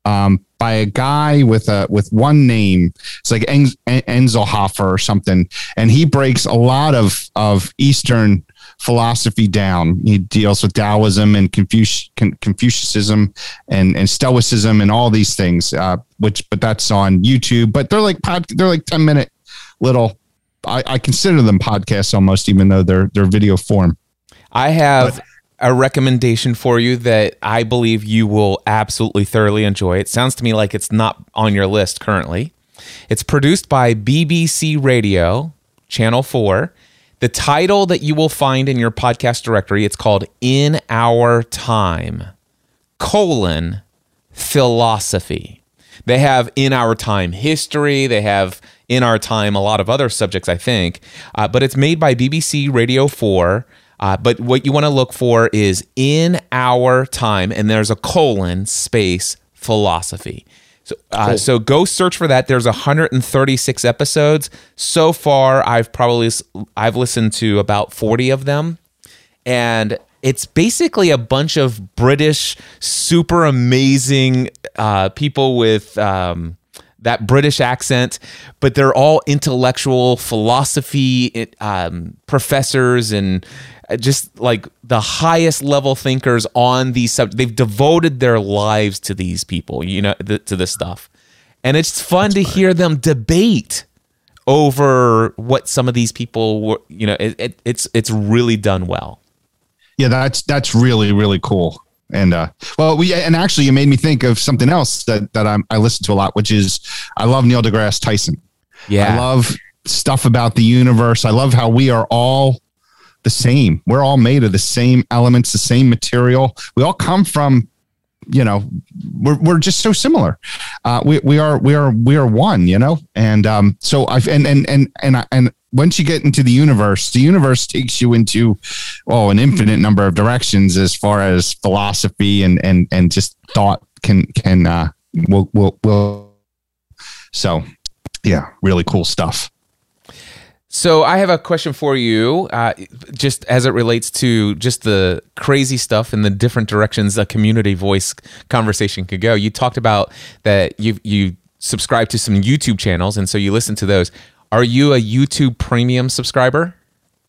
um, by a guy with a with one name. It's like Enzelhofer or something, and he breaks a lot of of Eastern philosophy down. He deals with Taoism and Confuci- Confucianism and and Stoicism and all these things. Uh, which, but that's on YouTube. But they're like pod, they're like ten minute little. I, I consider them podcasts almost, even though they're they're video form. I have. But, a recommendation for you that I believe you will absolutely thoroughly enjoy. It sounds to me like it's not on your list currently. It's produced by BBC Radio, Channel 4. The title that you will find in your podcast directory, it's called In Our Time, colon, philosophy. They have In Our Time history. They have In Our Time a lot of other subjects, I think. Uh, but it's made by BBC Radio 4. Uh, but what you want to look for is In Our Time, and there's a colon space philosophy. So, uh, cool. so go search for that. There's 136 episodes so far. I've probably I've listened to about 40 of them, and it's basically a bunch of British super amazing uh, people with um, that British accent, but they're all intellectual philosophy um, professors and just like the highest level thinkers on these subjects. They've devoted their lives to these people, you know, th- to this stuff. And it's fun That's to funny. hear them debate over what some of these people were, you know, it, it, it's it's really done well. Yeah, that's that's really really cool. And uh, well, we and actually, you made me think of something else that that I'm, I listen to a lot, which is I love Neil deGrasse Tyson. Yeah, I love stuff about the universe. I love how we are all the same. We're all made of the same elements, the same material. We all come from, you know, we're, we're just so similar. Uh, we, we are, we are, we are one, you know? And, um, so I've, and, and, and, and, and once you get into the universe, the universe takes you into, oh, an infinite number of directions as far as philosophy and, and, and just thought can, can, uh, will, will, will. So yeah, really cool stuff. So I have a question for you, uh, just as it relates to just the crazy stuff and the different directions a community voice conversation could go. You talked about that you you subscribe to some YouTube channels, and so you listen to those. Are you a YouTube Premium subscriber?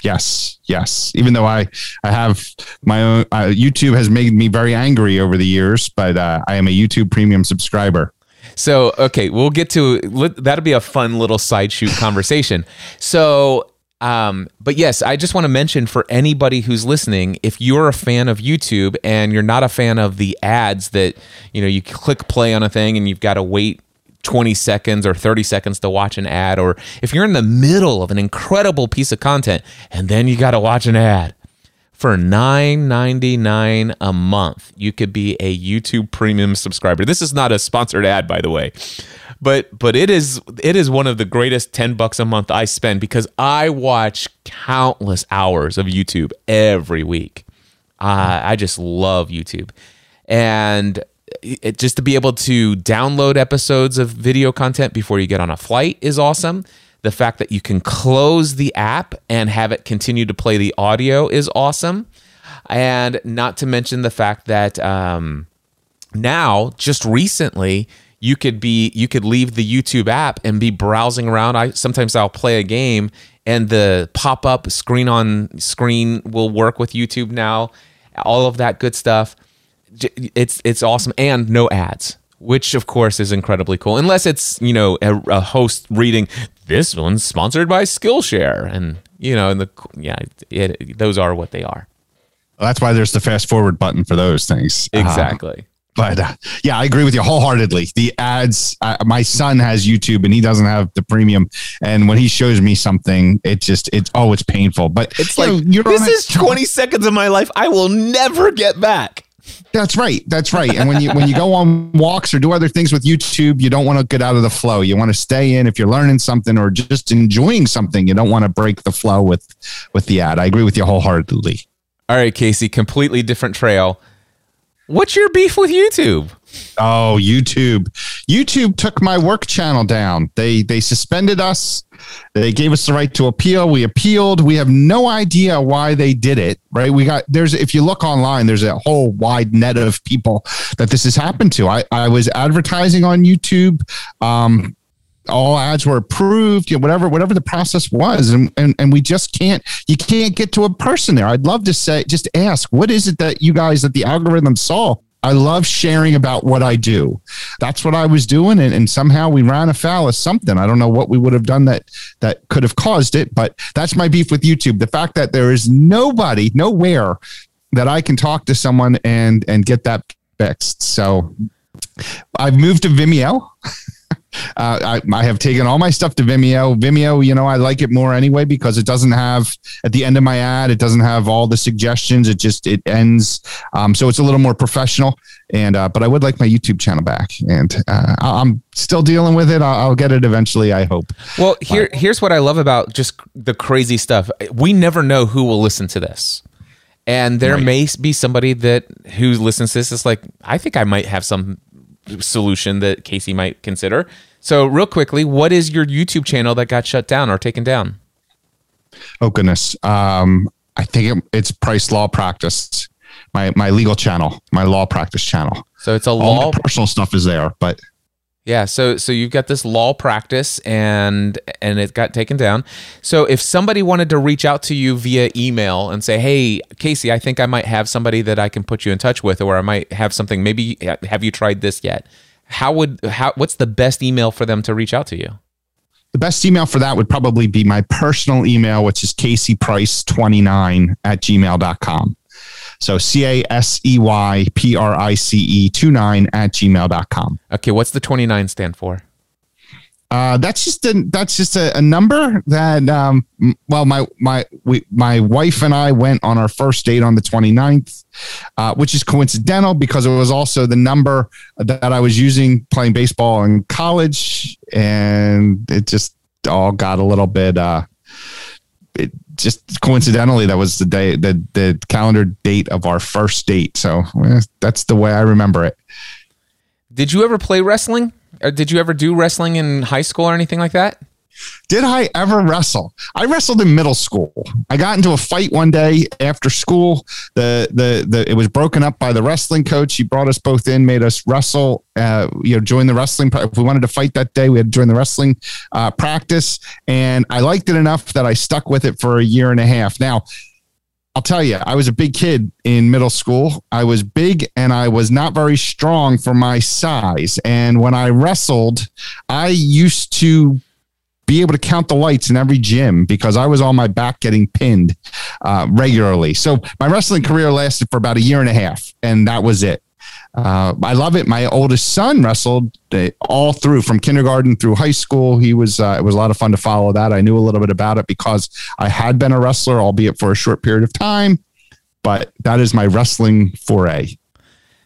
Yes, yes. Even though I I have my own uh, YouTube has made me very angry over the years, but uh, I am a YouTube Premium subscriber. So, okay, we'll get to that'll be a fun little side shoot conversation. So, um, but yes, I just want to mention for anybody who's listening, if you're a fan of YouTube and you're not a fan of the ads that, you know, you click play on a thing and you've got to wait 20 seconds or 30 seconds to watch an ad, or if you're in the middle of an incredible piece of content and then you got to watch an ad, for $9.99 a month. You could be a YouTube premium subscriber. This is not a sponsored ad by the way. But but it is it is one of the greatest 10 bucks a month I spend because I watch countless hours of YouTube every week. I just love YouTube. And it, just to be able to download episodes of video content before you get on a flight is awesome the fact that you can close the app and have it continue to play the audio is awesome. And not to mention the fact that um, now, just recently, you could be you could leave the YouTube app and be browsing around. I sometimes I'll play a game and the pop up screen on screen will work with YouTube now. All of that good stuff. It's it's awesome and no ads which of course is incredibly cool unless it's you know a, a, host reading this one's sponsored by skillshare and you know and the yeah it, those are what they are well, that's why there's the fast forward button for those things exactly um, but uh, yeah, I agree with you wholeheartedly. The ads, uh, my son has YouTube and he doesn't have the premium. And when he shows me something, it just, it's, oh, it's painful. But it's like, know, this is 20 seconds of my life I will never get back. That's right. That's right. And when you when you go on walks or do other things with YouTube, you don't want to get out of the flow. You want to stay in if you're learning something or just enjoying something. You don't want to break the flow with with the ad. I agree with you wholeheartedly. All right, Casey, completely different trail. What's your beef with YouTube? Oh, YouTube. YouTube took my work channel down. They they suspended us. They gave us the right to appeal. We appealed. We have no idea why they did it, right? We got there's if you look online, there's a whole wide net of people that this has happened to. I I was advertising on YouTube. Um all ads were approved, you know, whatever, whatever the process was. And, and, and we just can't, you can't get to a person there. I'd love to say, just ask, what is it that you guys, that the algorithm saw? I love sharing about what I do. That's what I was doing. And, and somehow we ran afoul of something. I don't know what we would have done that, that could have caused it, but that's my beef with YouTube. The fact that there is nobody, nowhere that I can talk to someone and, and get that fixed. So I've moved to Vimeo. Uh, I, I have taken all my stuff to Vimeo. Vimeo, you know, I like it more anyway because it doesn't have at the end of my ad, it doesn't have all the suggestions. It just it ends, um, so it's a little more professional. And uh, but I would like my YouTube channel back, and uh, I'm still dealing with it. I'll, I'll, get it eventually. I hope. Well, here here's what I love about just the crazy stuff. We never know who will listen to this. And there right. may be somebody that who listens to this is like, I think I might have some solution that Casey might consider. So, real quickly, what is your YouTube channel that got shut down or taken down? Oh goodness, um, I think it, it's Price Law Practice, my my legal channel, my law practice channel. So it's a law. All personal stuff is there, but yeah, so so you've got this law practice and and it got taken down. So if somebody wanted to reach out to you via email and say, "Hey, Casey, I think I might have somebody that I can put you in touch with or I might have something maybe have you tried this yet?" How would how what's the best email for them to reach out to you? The best email for that would probably be my personal email, which is caseyprice29 at gmail.com. So C A S E Y P R I C E 29 at gmail.com. Okay. What's the 29 stand for? Uh, that's just a that's just a, a number that um, well my my we, my wife and I went on our first date on the 29th uh, which is coincidental because it was also the number that I was using playing baseball in college and it just all got a little bit uh, it just coincidentally that was the day the the calendar date of our first date. So eh, that's the way i remember it. Did you ever play wrestling? Or did you ever do wrestling in high school or anything like that did I ever wrestle? I wrestled in middle school. I got into a fight one day after school. The the the it was broken up by the wrestling coach. He brought us both in, made us wrestle. Uh, you know, join the wrestling. If we wanted to fight that day, we had to join the wrestling uh, practice, and I liked it enough that I stuck with it for a year and a half. Now. I'll tell you, I was a big kid in middle school. I was big and I was not very strong for my size. And when I wrestled, I used to be able to count the lights in every gym because I was on my back getting pinned uh, regularly. So my wrestling career lasted for about a year and a half, and that was it. Uh, I love it. My oldest son wrestled uh, all through from kindergarten through high school. He was uh, it was a lot of fun to follow that. I knew a little bit about it because I had been a wrestler, albeit for a short period of time. But that is my wrestling foray.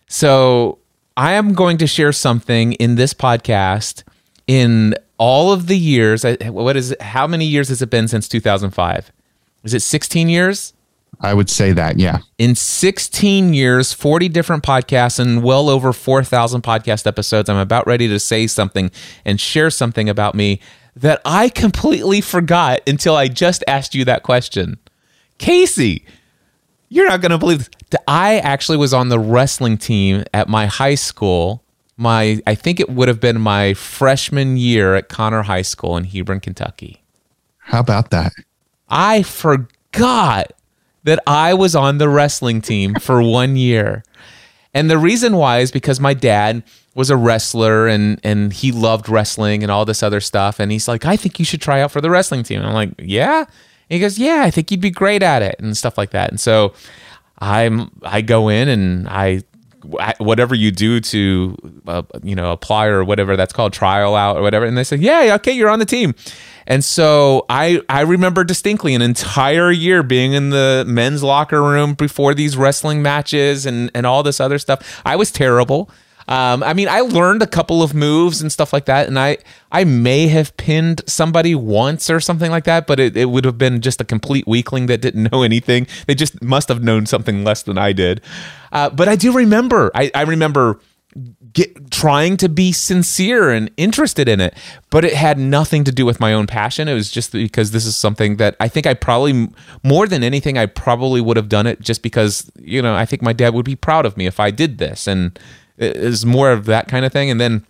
So I am going to share something in this podcast in all of the years, what is it, how many years has it been since 2005? Is it 16 years? I would say that, yeah. In 16 years, 40 different podcasts, and well over 4,000 podcast episodes, I'm about ready to say something and share something about me that I completely forgot until I just asked you that question. Casey, you're not going to believe this. I actually was on the wrestling team at my high school my I think it would have been my freshman year at Conner High School in Hebron, Kentucky. How about that? I forgot that I was on the wrestling team for one year. And the reason why is because my dad was a wrestler and and he loved wrestling and all this other stuff. And he's like, I think you should try out for the wrestling team. And I'm like, yeah. And he goes, yeah, I think you'd be great at it and stuff like that. And so I'm I go in and I whatever you do to uh, you know apply or whatever that's called trial out or whatever and they said yeah okay you're on the team. And so i i remember distinctly an entire year being in the men's locker room before these wrestling matches and and all this other stuff. I was terrible um, I mean, I learned a couple of moves and stuff like that, and I I may have pinned somebody once or something like that, but it, it would have been just a complete weakling that didn't know anything. They just must have known something less than I did. Uh, but I do remember. I, I remember get trying to be sincere and interested in it but it had nothing to do with my own passion it was just because this is something that i think i probably more than anything i probably would have done it just because you know i think my dad would be proud of me if i did this and is more of that kind of thing. And then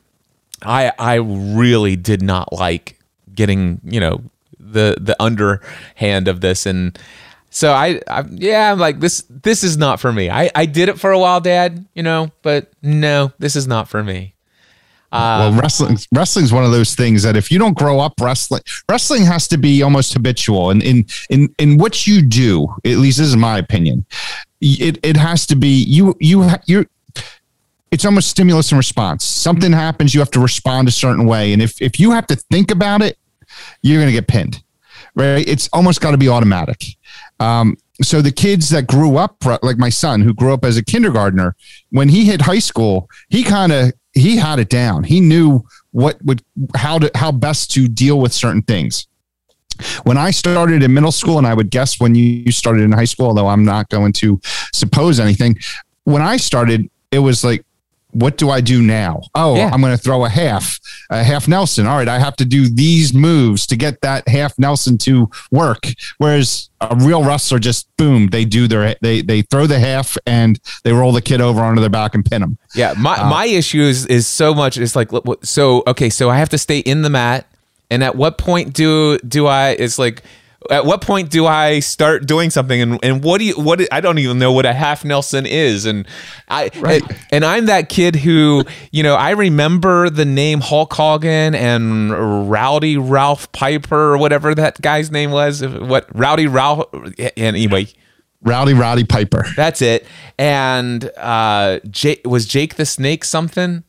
I I really did not like getting you know the the underhand of this and so I, I yeah I'm like this this is not for me. I I did it for a while, Dad. You know, but no, this is not for me. Um, well, wrestling wrestling is one of those things that if you don't grow up wrestling, wrestling has to be almost habitual. And in in in what you do, at least this is my opinion, it it has to be you you you it's almost stimulus and response. Something happens, you have to respond a certain way. And if, if you have to think about it, you're going to get pinned, right? It's almost got to be automatic. Um, so the kids that grew up, like my son, who grew up as a kindergartner, when he hit high school, he kind of he had it down. He knew what would how to how best to deal with certain things. When I started in middle school, and I would guess when you started in high school, although I'm not going to suppose anything, when I started, it was like what do I do now? Oh, yeah. I'm going to throw a half, a half Nelson. All right, I have to do these moves to get that half Nelson to work. Whereas a real wrestler just boom, they do their they they throw the half and they roll the kid over onto their back and pin them. Yeah, my uh, my issue is is so much. It's like so okay, so I have to stay in the mat, and at what point do do I? It's like at what point do I start doing something? And, and what do you what I don't even know what a half Nelson is. And I right. and I'm that kid who you know I remember the name Hulk Hogan and Rowdy Ralph Piper or whatever that guy's name was. What Rowdy Ralph anyway. Rowdy Roddy Piper. That's it. And uh Jake was Jake the Snake something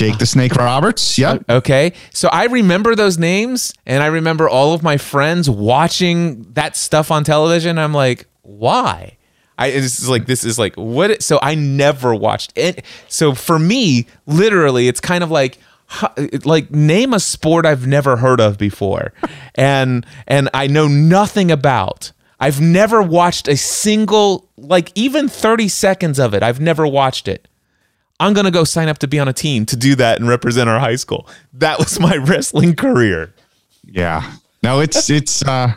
Jake the Snake Roberts. Yep. Okay. So I remember those names and I remember all of my friends watching that stuff on television. I'm like, why? I it's like this is like what so I never watched it. So for me, literally, it's kind of like like name a sport I've never heard of before and and I know nothing about. I've never watched a single like even 30 seconds of it. I've never watched it. I'm going to go sign up to be on a team to do that and represent our high school. That was my wrestling career. Yeah. No, it's it's uh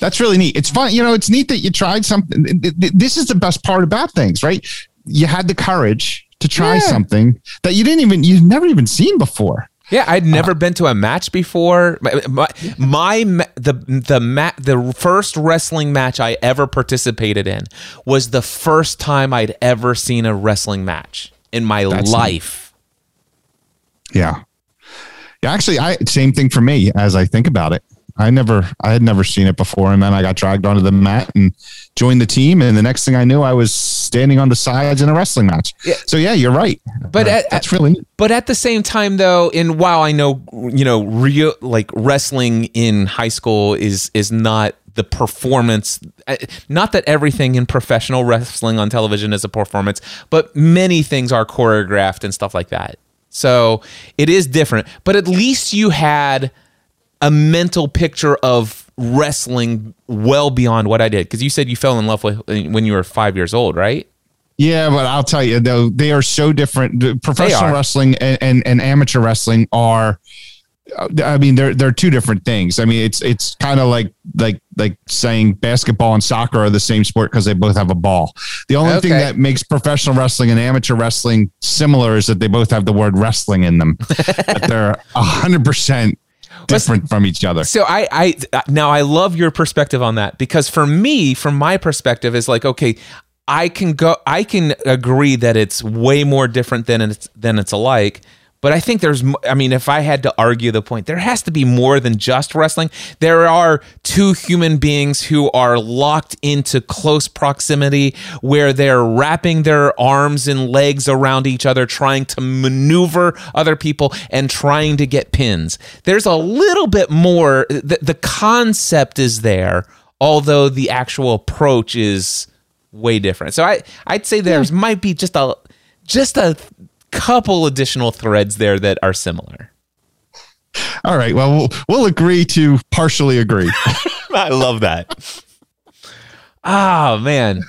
that's really neat. It's fun, you know, it's neat that you tried something. This is the best part about things, right? You had the courage to try yeah. something that you didn't even you've never even seen before. Yeah, I'd never uh, been to a match before. My, my, my, the the ma- the first wrestling match I ever participated in was the first time I'd ever seen a wrestling match in my That's life. Neat. Yeah. Yeah, actually I same thing for me as I think about it. I never I had never seen it before and then I got dragged onto the mat and joined the team and the next thing I knew I was standing on the sides in a wrestling match. Yeah. So yeah, you're right. But uh, at, that's really neat. But at the same time though, and while I know you know real like wrestling in high school is is not the performance uh, not that everything in professional wrestling on television is a performance but many things are choreographed and stuff like that. So it is different but at least you had a mental picture of wrestling well beyond what i did because you said you fell in love with when you were five years old right? Yeah, but I'll tell you though, they are so different. Professional wrestling and, and, and amateur wrestling are I mean, they're they're two different things. I mean, it's it's kind of like like like saying basketball and soccer are the same sport because they both have a ball. The only okay. thing that makes professional wrestling and amateur wrestling similar is that they both have the word wrestling in them. but they're hundred percent different from each other. So I, I now I love your perspective on that because for me, from my perspective, is like okay, I can go, I can agree that it's way more different than it's than it's alike. But I think there's, I mean, if I had to argue the point, there has to be more than just wrestling. There are two human beings who are locked into close proximity where they're wrapping their arms and legs around each other, trying to maneuver other people and trying to get pins. There's a little bit more, the, the concept is there, although the actual approach is way different. So I, I'd say there's yeah. might be just a, just a couple additional threads there that are similar. All right. Well, we'll, we'll agree to partially agree. I love that. Ah, man.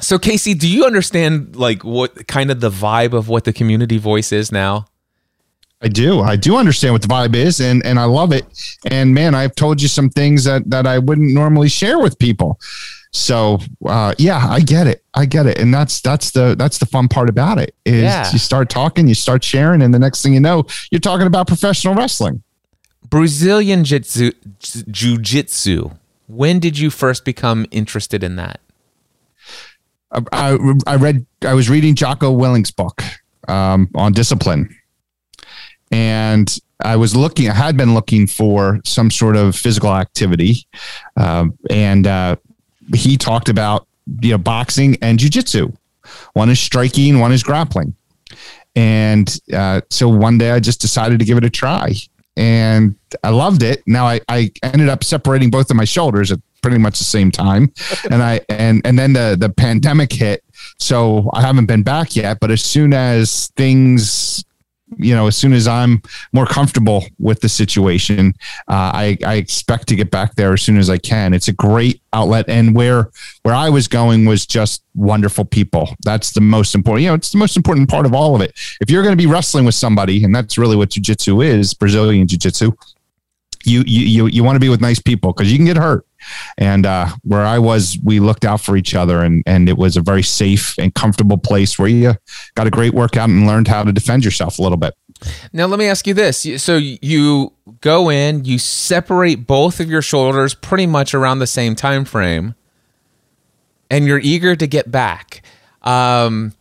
So Casey, do you understand like what kind of the vibe of what the community voice is now? I do. I do understand what the vibe is and and I love it. And man, I've told you some things that that I wouldn't normally share with people. So uh, yeah, I get it. I get it, and that's that's the that's the fun part about it is yeah. you start talking, you start sharing, and the next thing you know, you're talking about professional wrestling, Brazilian jiu jitsu. When did you first become interested in that? I, I read. I was reading Jocko Willink's book um, on discipline, and I was looking. I had been looking for some sort of physical activity, uh, and uh, he talked about you know boxing and jujitsu. One is striking, one is grappling. And uh, so one day I just decided to give it a try and I loved it. Now I, I ended up separating both of my shoulders at pretty much the same time. and I, and, and then the, the pandemic hit. So I haven't been back yet, but as soon as things you know, as soon as I'm more comfortable with the situation, uh, I, I expect to get back there as soon as I can. It's a great outlet, and where where I was going was just wonderful people. That's the most important. You know, it's the most important part of all of it. If you're going to be wrestling with somebody, and that's really what jujitsu is, Brazilian jiu-jitsu, you you you, you want to be with nice people because you can get hurt. And uh, where I was, we looked out for each other, and and it was a very safe and comfortable place where you got a great workout and learned how to defend yourself a little bit. Now let me ask you this: so you go in, you separate both of your shoulders pretty much around the same time frame, and you're eager to get back. Um,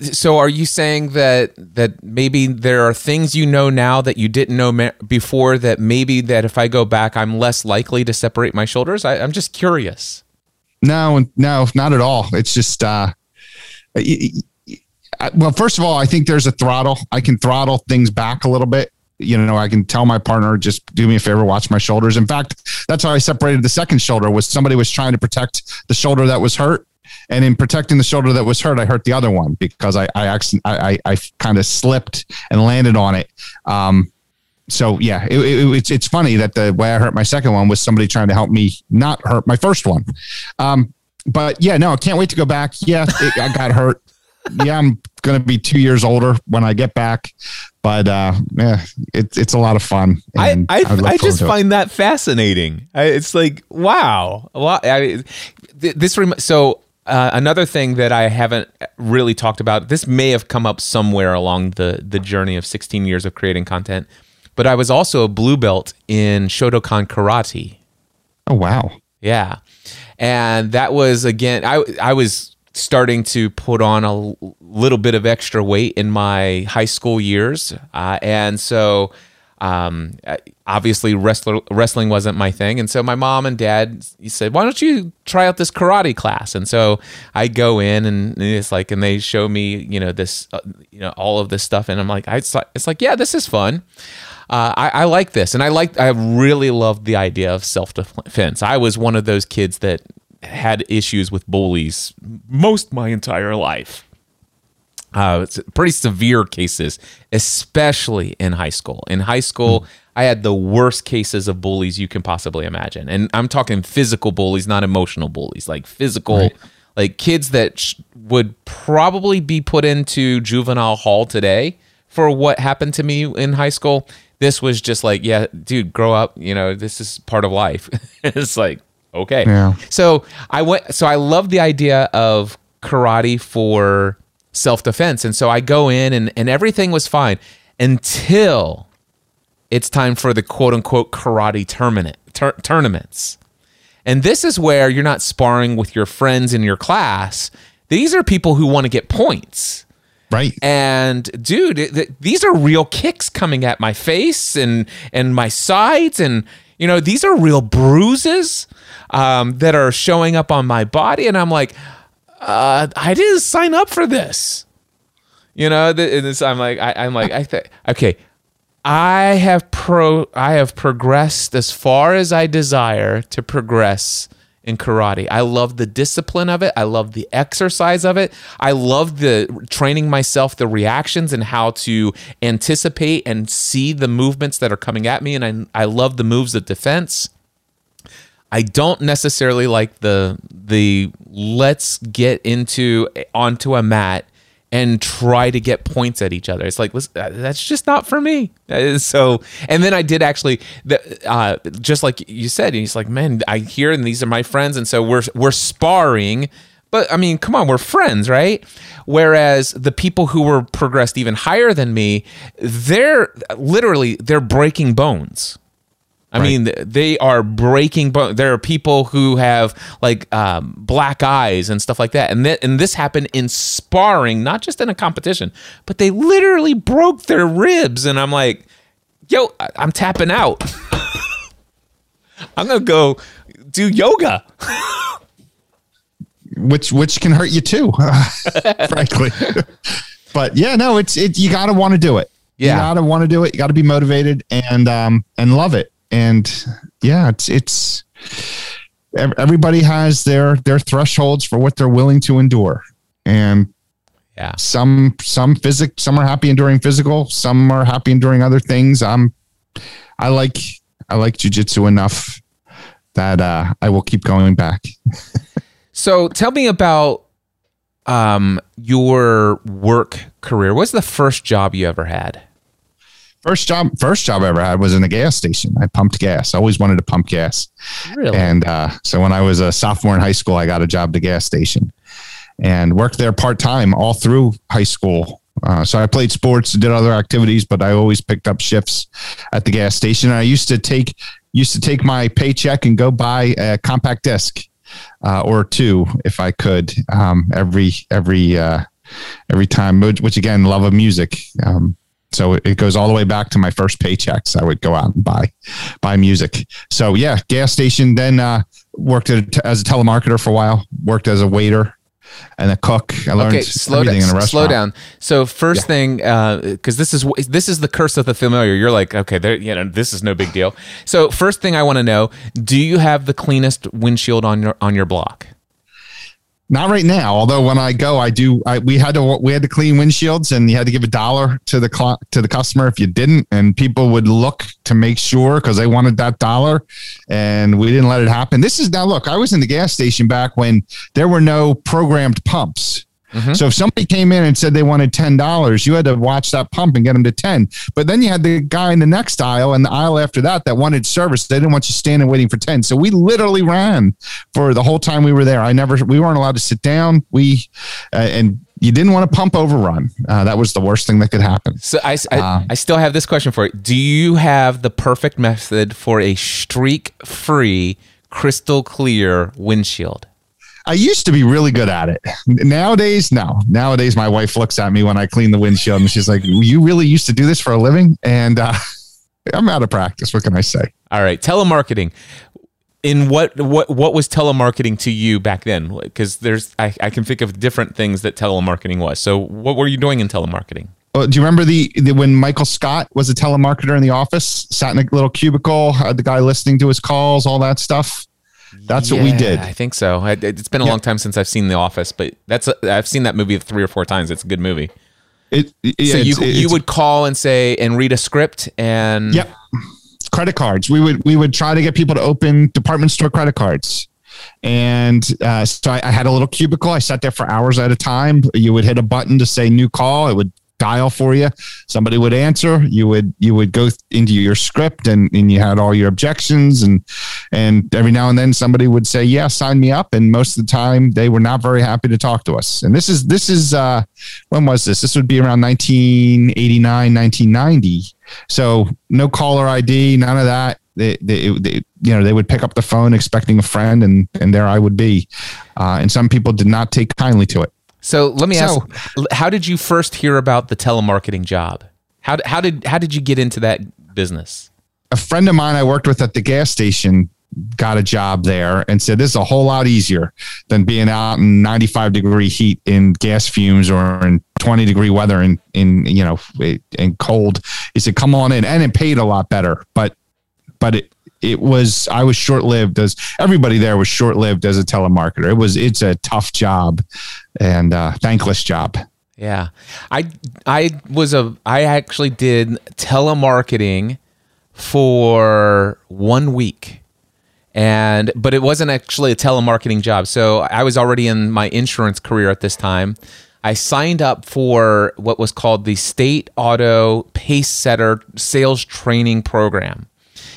so are you saying that that maybe there are things you know now that you didn't know ma- before that maybe that if I go back I'm less likely to separate my shoulders? I, am just curious. No, no, not at all. It's just uh, well, first of all, I think there's a throttle. I can throttle things back a little bit. You know, I can tell my partner, just do me a favor, watch my shoulders. In fact, that's how I separated the second shoulder was somebody was trying to protect the shoulder that was hurt and in protecting the shoulder that was hurt, I hurt the other one because I I actually I, I, I kind of slipped and landed on it. Um, so yeah, it, it, it's it's funny that the way I hurt my second one was somebody trying to help me not hurt my first one. Um, but yeah, no, I can't wait to go back. Yeah, it, I got hurt. Yeah, I'm going to be two years older when I get back, but uh, yeah, it's it's a lot of fun. I I, I, I just find it. that fascinating. I, it's like wow, wow. I, this rem- so uh, another thing that I haven't really talked about, this may have come up somewhere along the, the journey of 16 years of creating content, but I was also a blue belt in Shotokan Karate. Oh, wow. Yeah. And that was, again, I, I was starting to put on a little bit of extra weight in my high school years. Uh, and so um, obviously wrestler, wrestling wasn't my thing. And so my mom and dad said why don't you try out this karate class? And so i go in and it's like and they show me you know this uh, you know all of this stuff. And i'm like I, it's like yeah this is fun. Uh, I, I like this. And i like i really loved the idea of self-defense. I was one of those kids that had issues with bullies most my entire life uh, pretty severe cases, especially in high school. In high school, mm. I had the worst cases of bullies you can possibly imagine, and I'm talking physical bullies, not emotional bullies, like physical, right. like kids that sh- would probably be put into juvenile hall today for what happened to me in high school. This was just like, yeah, dude, grow up. You know, this is part of life. it's like, okay. Yeah. So I went. So I love the idea of karate for self defense. And so I go in and, and everything was fine until it's time for the quote unquote karate tournament, tur- tournaments. And this is where you're not sparring with your friends in your class. These are people who want to get points. Right. And dude, th- these are real kicks coming at my face and and my sides and you know, these are real bruises um, that are showing up on my body and I'm like, uh, I didn't sign up for this. You know, this, I'm like, I, am like, I th- okay, I have pro, I have progressed as far as I desire to progress in karate. I love the discipline of it. I love the exercise of it. I love the training myself, the reactions and how to anticipate and see the movements that are coming at me. And I, I love the moves of defense. I don't necessarily like the the let's get into onto a mat and try to get points at each other. It's like that's just not for me. So, and then I did actually, uh, just like you said, and he's like, man, I hear and these are my friends, and so we're we're sparring. But I mean, come on, we're friends, right? Whereas the people who were progressed even higher than me, they're literally they're breaking bones I right. mean, they are breaking. There are people who have like um, black eyes and stuff like that, and th- and this happened in sparring, not just in a competition, but they literally broke their ribs, and I'm like, yo, I- I'm tapping out. I'm gonna go do yoga. which which can hurt you too, frankly. but yeah, no, it's it. You got to want to do it. Yeah. you got to want to do it. You got to be motivated and um and love it. And yeah, it's it's everybody has their their thresholds for what they're willing to endure, and Yeah. some some physic some are happy enduring physical, some are happy enduring other things. I'm I like I like jujitsu enough that uh, I will keep going back. So tell me about um, your work career. What's the first job you ever had? First job, first job I ever had was in a gas station. I pumped gas. I always wanted to pump gas. Really? And uh, so when I was a sophomore in high school, I got a job at the gas station and worked there part time all through high school. Uh, so I played sports, did other activities, but I always picked up shifts at the gas station. And I used to take used to take my paycheck and go buy a compact disc uh, or two if I could um, every every uh, every time. Which, which again, love of music. Um, so it goes all the way back to my first paychecks. I would go out and buy buy music. So yeah, gas station. Then uh, worked at, as a telemarketer for a while. Worked as a waiter and a cook. I learned okay, slow everything down. in a Slow down. So first thing, because this is this is the curse of the familiar. You're like, okay, there, you know, this is no big deal. So first thing I want to know: Do you have the cleanest windshield on your on your block? Not right now. Although when I go, I do. I, we had to we had to clean windshields, and you had to give a dollar to the cl- to the customer if you didn't, and people would look to make sure because they wanted that dollar, and we didn't let it happen. This is now look. I was in the gas station back when there were no programmed pumps. So if somebody came in and said they wanted ten dollars, you had to watch that pump and get them to ten. But then you had the guy in the next aisle and the aisle after that that wanted service. They didn't want you standing waiting for ten. So we literally ran for the whole time we were there. I never, we weren't allowed to sit down. We uh, and you didn't want to pump overrun. Uh, that was the worst thing that could happen. So I, I, Uh, I still have this question for you. Do you have the perfect method for a streak-free, crystal clear windshield? I used to be really good at it. Nowadays, no. Nowadays, my wife looks at me when I clean the windshield and she's like, "You really used to do this for a living?" And uh, I'm out of practice. What can I say? All right, telemarketing. In what what what was telemarketing to you back then? Because there's I, I can think of different things that telemarketing was. So what were you doing in telemarketing? Uh, do you remember the, the when Michael Scott was a telemarketer in the office, sat in a little cubicle, had the guy listening to his calls, all that stuff? That's what we did. I think so. I, it's been a long time since I've seen The Office, but that's a, I've seen that movie three or four times. It's a good movie. It, it- so yeah, you you would call and say and read a script and Yep. Credit cards. We would we would try to get people to open department store credit cards. And uh, so I, I had a little cubicle. I sat there for hours at a time. You would hit a button to say new call. It would dial for you. Somebody would answer. You would you would go into your script and, and you had all your objections and and every now and then somebody would say, Yeah, sign me up. And most of the time they were not very happy to talk to us. And this is this is uh when was this? This would be around 1989, 1990. So no caller ID, none of that. They, they, they, you know, they would pick up the phone expecting a friend, and and there I would be. Uh, and some people did not take kindly to it. So let me So- ask: How did you first hear about the telemarketing job? How how did how did you get into that business? A friend of mine I worked with at the gas station got a job there and said this is a whole lot easier than being out in 95 degree heat in gas fumes or in 20 degree weather in in you know in cold. He said come on in, and it paid a lot better, but but it it was I was short lived as everybody there was short lived as a telemarketer. It was it's a tough job and uh, thankless job. Yeah, I I was a I actually did telemarketing for one week, and but it wasn't actually a telemarketing job. So I was already in my insurance career at this time. I signed up for what was called the State Auto Pace Setter Sales Training Program.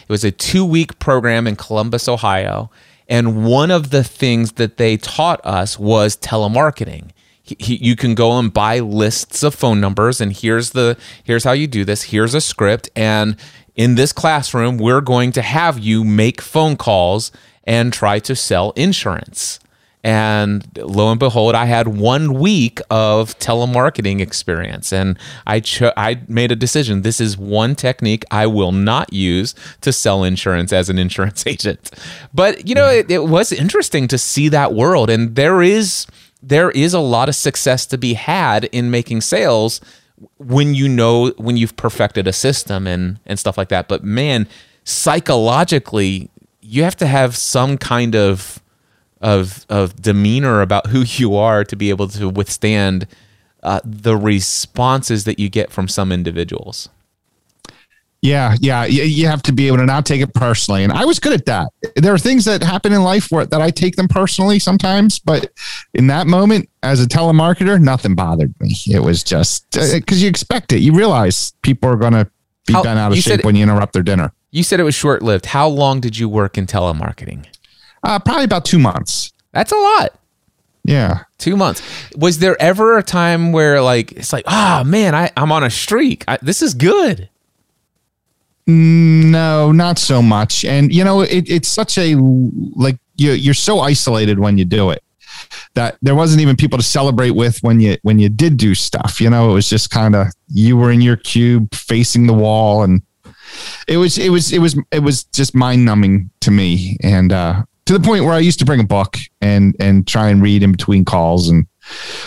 It was a two week program in Columbus, Ohio. And one of the things that they taught us was telemarketing. He, he, you can go and buy lists of phone numbers, and here's the here's how you do this. Here's a script, and in this classroom, we're going to have you make phone calls and try to sell insurance. And lo and behold, I had one week of telemarketing experience, and I cho- I made a decision. This is one technique I will not use to sell insurance as an insurance agent. But you know, it, it was interesting to see that world, and there is there is a lot of success to be had in making sales when you know when you've perfected a system and and stuff like that. But man, psychologically, you have to have some kind of of of demeanor about who you are to be able to withstand uh, the responses that you get from some individuals. Yeah, yeah, you, you have to be able to not take it personally, and I was good at that. There are things that happen in life where that I take them personally sometimes, but in that moment, as a telemarketer, nothing bothered me. It was just because uh, you expect it. You realize people are going to be How- bent out of shape said- when you interrupt their dinner. You said it was short lived. How long did you work in telemarketing? Uh, probably about two months. That's a lot. Yeah. Two months. Was there ever a time where like it's like, ah man, I, I'm on a streak. I, this is good. No, not so much. And you know, it, it's such a like you you're so isolated when you do it that there wasn't even people to celebrate with when you when you did do stuff. You know, it was just kind of you were in your cube facing the wall, and it was it was it was it was just mind numbing to me, and uh, to the point where I used to bring a book and and try and read in between calls, and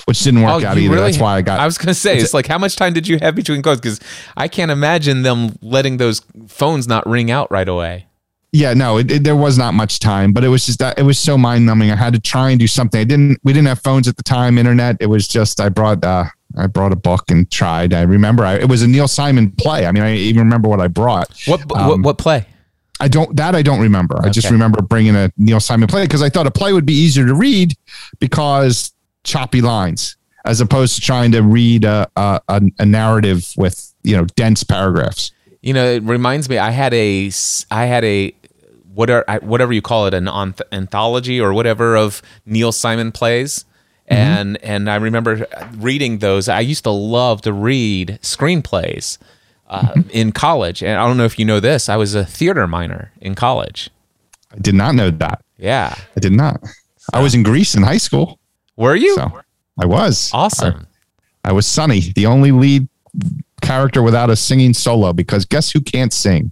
which didn't work out Oh, you either. really- That's why I got. I was gonna say it's like how much time did you have between calls? Because I can't imagine them letting those phones not ring out right away. yeah no it, it- there was not much time but it was just that it was so mind numbing i had to try and do something i didn't we didn't have phones at the time internet it was just i brought uh i brought a book and tried i remember I, it was a neil simon play i mean i even remember what i brought What what, Um, what play? I don't that i don't remember i just remember bringing a neil simon play because i thought a play would be easier to read because choppy lines as opposed to trying to read a, a, a, narrative with you know dense paragraphs You know, it reminds me. I had a I had a whatever I- whatever you call it an anth- anthology or whatever of Neil Simon plays. Mm-hmm. And and I remember reading those. I used to love to read screenplays uh, in college. And I don't know if you know this. I was a theater minor in college. i did not know that Yeah, i did not i was in Grease in high school were you So I was awesome? I, I was Sonny, the only lead character without a singing solo. Because guess who can't sing?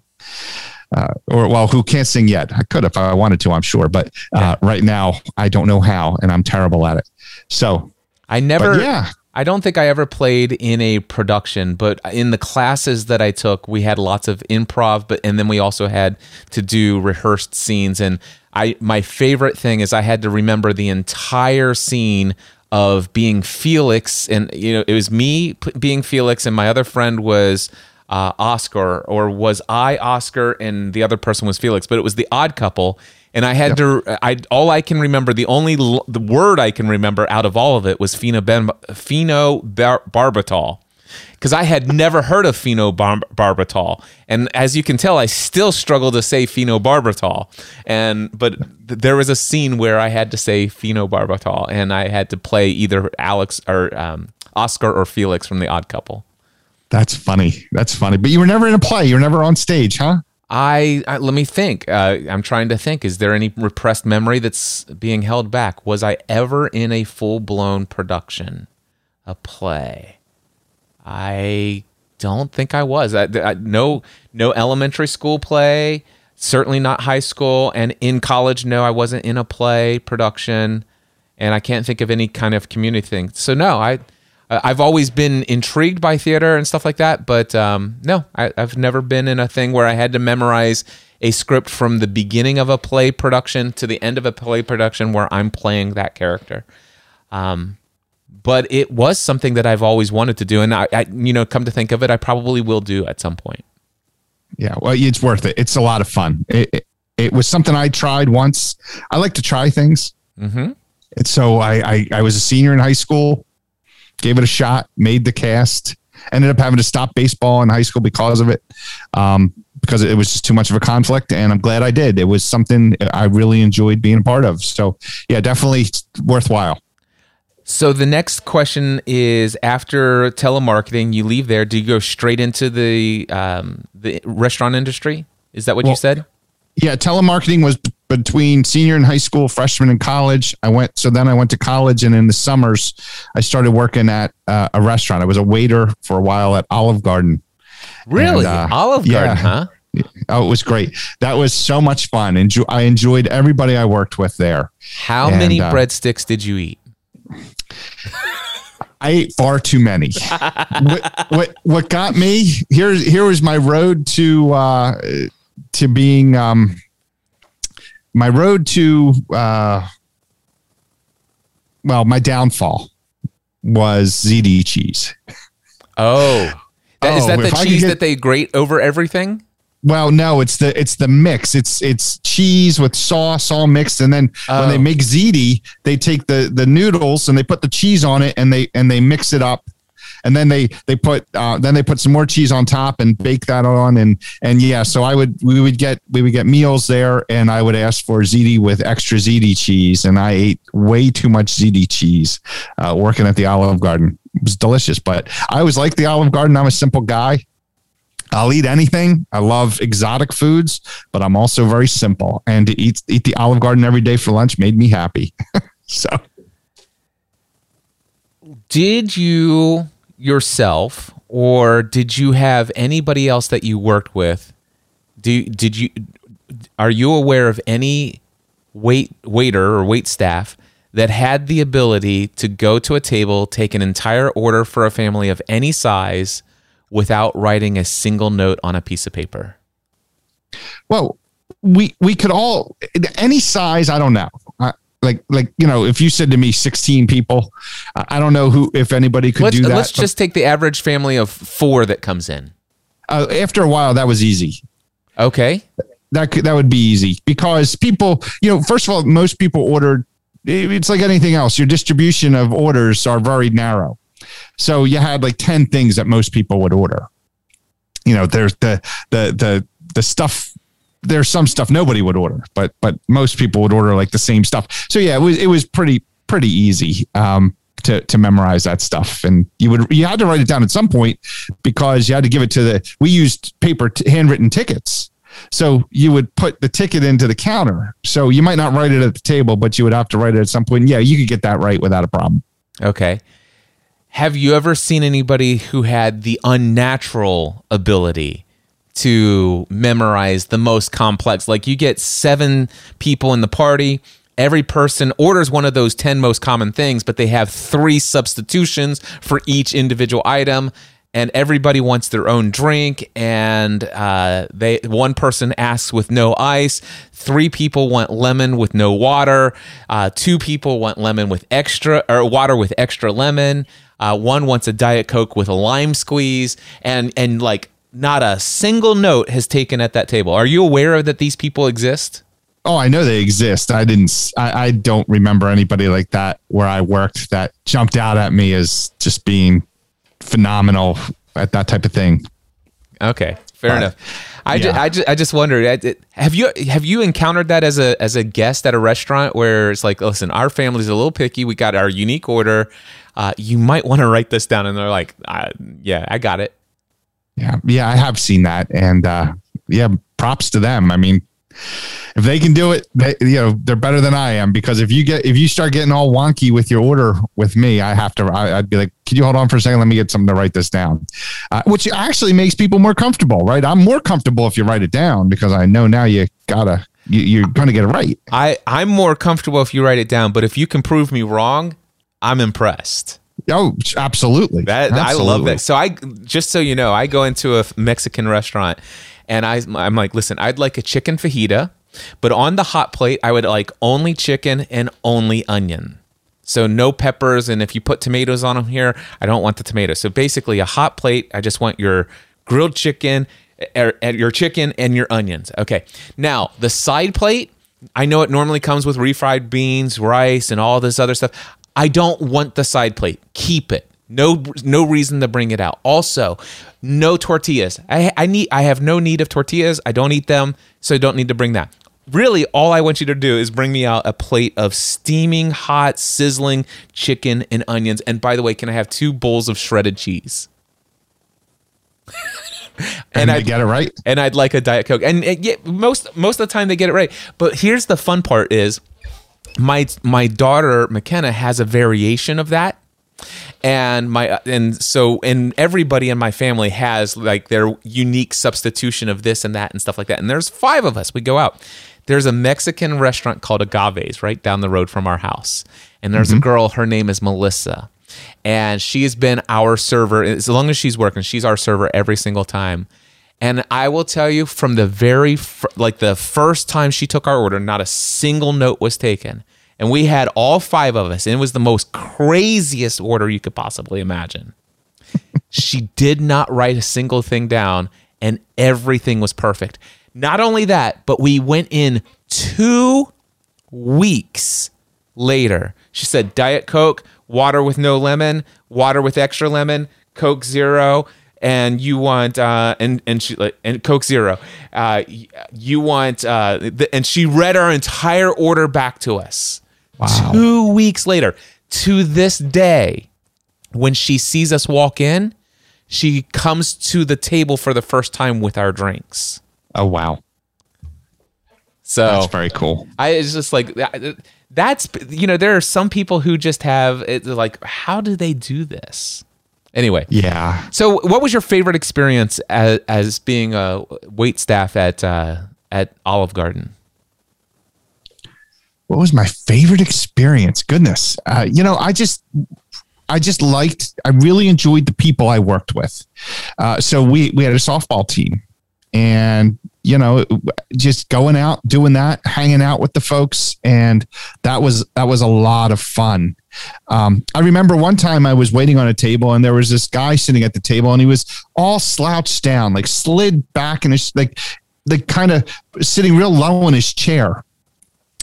Uh, or well, who can't sing yet? I could if I wanted to, I'm sure, but uh, right now I don't know how, and I'm terrible at it. So, I never. yeah, I don't think I ever played in a production, but in the classes that I took, we had lots of improv, but and then we also had to do rehearsed scenes. And I my favorite thing is I had to remember the entire scene of being Felix, and you know it was me being Felix, and my other friend was uh, Oscar, or was I Oscar and the other person was Felix? But it was the odd couple, and I had to. I all I can remember, the only l- the word I can remember out of all of it was phenobarbital, because I had never heard of phenobarbital, and as you can tell, I still struggle to say phenobarbital. And but th- there was a scene where I had to say phenobarbital, and I had to play either Alex or um, Oscar or Felix from the Odd Couple. that's funny. That's funny. But you were never in a play. You were never on stage, huh? I, I let me think. Uh, I'm trying to think. Is there any repressed memory that's being held back? Was I ever in a full blown production, a play? I don't think I was. I, I, no, no elementary school play. Certainly not high school. And in college, no, I wasn't in a play production. And I can't think of any kind of community thing. So no, I. I've always been intrigued by theater and stuff like that, but um, no, I, I've never been in a thing where I had to memorize a script from the beginning of a play production to the end of a play production where I'm playing that character. Um, but it was something that I've always wanted to do, and I, I, you know, come to think of it, I probably will do at some point. Yeah, well, it's worth it. It's a lot of fun. It, it, it was something I tried once. I like to try things. Mm-hmm. And so I, I, I was a senior in high school, gave it a shot, made the cast, ended up having to stop baseball in high school because of it, um, because it was just too much of a conflict. And I'm glad I did. It was something I really enjoyed being a part of. So yeah, definitely worthwhile. So the next question is: After telemarketing, you leave there. Do you go straight into the um, the restaurant industry? Is that what you said? Yeah, telemarketing was between senior and high school, freshman and college. I went, so then I went to college, and in the summers, I started working at uh, a restaurant. I was a waiter for a while at Olive Garden. Really, uh, Olive yeah. Garden, huh? Oh, it was great. That was so much fun. Enjoy, I enjoyed everybody I worked with there. How And, many uh, breadsticks did you eat? I ate far too many. what, what what got me here? Here was my road to uh, to being um, my road to uh, well, my downfall was ziti cheese. Oh, that, is Oh, that the if I could cheese get- that they grate over everything? Well, no, it's the it's the mix. It's it's cheese with sauce all mixed, and then when they Oh. make ziti, they take the the noodles and they put the cheese on it, and they and they mix it up, and then they they put uh, then they put some more cheese on top and bake that on, and and yeah, so I would we would get we would get meals there, and I would ask for ziti with extra ziti cheese, and I ate way too much ziti cheese uh, working at the Olive Garden. It was delicious, but I always liked the Olive Garden. I'm a simple guy. I'll eat anything. I love exotic foods, but I'm also very simple. And to eat eat the Olive Garden every day for lunch made me happy. so Did you yourself, or did you have anybody else that you worked with? Do did you are you aware of any wait waiter or wait staff that had the ability to go to a table, take an entire order for a family of any size without writing a single note on a piece of paper? well, we we could all any size. I don't know. Like like you know, if you said to me 16 people, I don't know who if anybody could Let's do that. let's just take the average family of 4 that comes in. uh, after a while, that was easy. Okay? that could, that would be easy because people, you know, first of all, most people ordered. It's like anything else. Your distribution of orders are very narrow, so you had like ten things that most people would order. You know, there's the the the the stuff. There's some stuff nobody would order, but but most people would order like the same stuff. So yeah, it was it was pretty pretty easy. Um, to, to memorize that stuff and you would you had to write it down at some point because you had to give it to the we used paper t- handwritten tickets so you would put the ticket into the counter. So you might not write it at the table, but you would have to write it at some point. Yeah, you could get that right without a problem. Okay. Have you ever seen anybody who had the unnatural ability to memorize the most complex? Like you get seven people in the party, every person orders one of those 10 most common things, but they have three substitutions for each individual item. And everybody wants their own drink, and uh, they one person asks with no ice. Three people want lemon with no water. Uh, two people want lemon with extra or water with extra lemon. Uh, one wants a diet coke with a lime squeeze, and and like not a single note has taken at that table. Are you aware of that these people exist? Oh, I know they exist. I didn't. I don't remember anybody like that where I worked that jumped out at me as just being phenomenal at that type of thing. Okay, fair Right. enough. I, ju- I, ju- I just wondered have you have you encountered that as a as a guest at a restaurant where it's like listen our family's a little picky we got our unique order uh, you might want to write this down and they're like uh, yeah I got it Yeah, yeah, I have seen that, and uh, yeah, props to them. I mean, if they can do it, they, you know, they're better than I am. Because if you get if you start getting all wonky with your order with me, I have to. I, I'd be like, can you hold on for a second? Let me get something to write this down, uh, which actually makes people more comfortable, right? I'm more comfortable if you write it down because I know now you gotta you, you're gonna get it right. I I'm more comfortable if you write it down but if you can prove me wrong I'm impressed Oh, absolutely. That I love that. So I just so you know, I go into a Mexican restaurant and I I'm like, listen, I'd like a chicken fajita, but on the hot plate, I would like only chicken and only onion. So no peppers, and if you put tomatoes on them here, I don't want the tomatoes. So basically, a hot plate. I just want your grilled chicken, er, er, your chicken, and your onions. Okay. Now the side plate. I know it normally comes with refried beans, rice, and all this other stuff. I don't want the side plate. Keep it. No, no reason to bring it out. Also, no tortillas. I, I need. I have no need of tortillas. I don't eat them, so I don't need to bring that. Really, all I want you to do is bring me out a plate of steaming, hot, sizzling chicken and onions. And by the way, can I have two bowls of shredded cheese? and I get it right. and I'd like a diet coke. And uh, yeah, most most of the time they get it right. But here's the fun part: is my my daughter McKenna has a variation of that, and my and so and everybody in my family has like their unique substitution of this and that and stuff like that. And there's five of us. We go out. there's a Mexican restaurant called Agaves right down the road from our house. And there's a mm-hmm. girl, her name is Melissa. And she has been our server as long as she's working, she's our server every single time. And I will tell you from the very fir- like the first time she took our order, not a single note was taken. And we had all five of us, and it was the most craziest order you could possibly imagine. she did not write a single thing down, and everything was perfect. Not only that, but we went in two weeks later. She said Diet Coke, water with no lemon, water with extra lemon, Coke Zero, and you want uh, and and she like and Coke Zero. Uh, you want uh, th- and she read our entire order back to us. Wow. Two weeks later, to this day, when she sees us walk in, she comes to the table for the first time with our drinks. Oh wow, So that's very cool. I it's just like that's you know there are some people who just have like how do they do this? Anyway, Yeah. so what was your favorite experience as, as being a wait staff at uh, at Olive Garden? what was my favorite experience goodness uh, you know i just i just liked i really enjoyed the people i worked with uh, so we we had a softball team and you know just going out doing that hanging out with the folks. And that was that was a lot of fun. Um, i remember one time i was waiting on a table and there was this guy sitting at the table and he was all slouched down like slid back in his like like kind of sitting real low in his chair.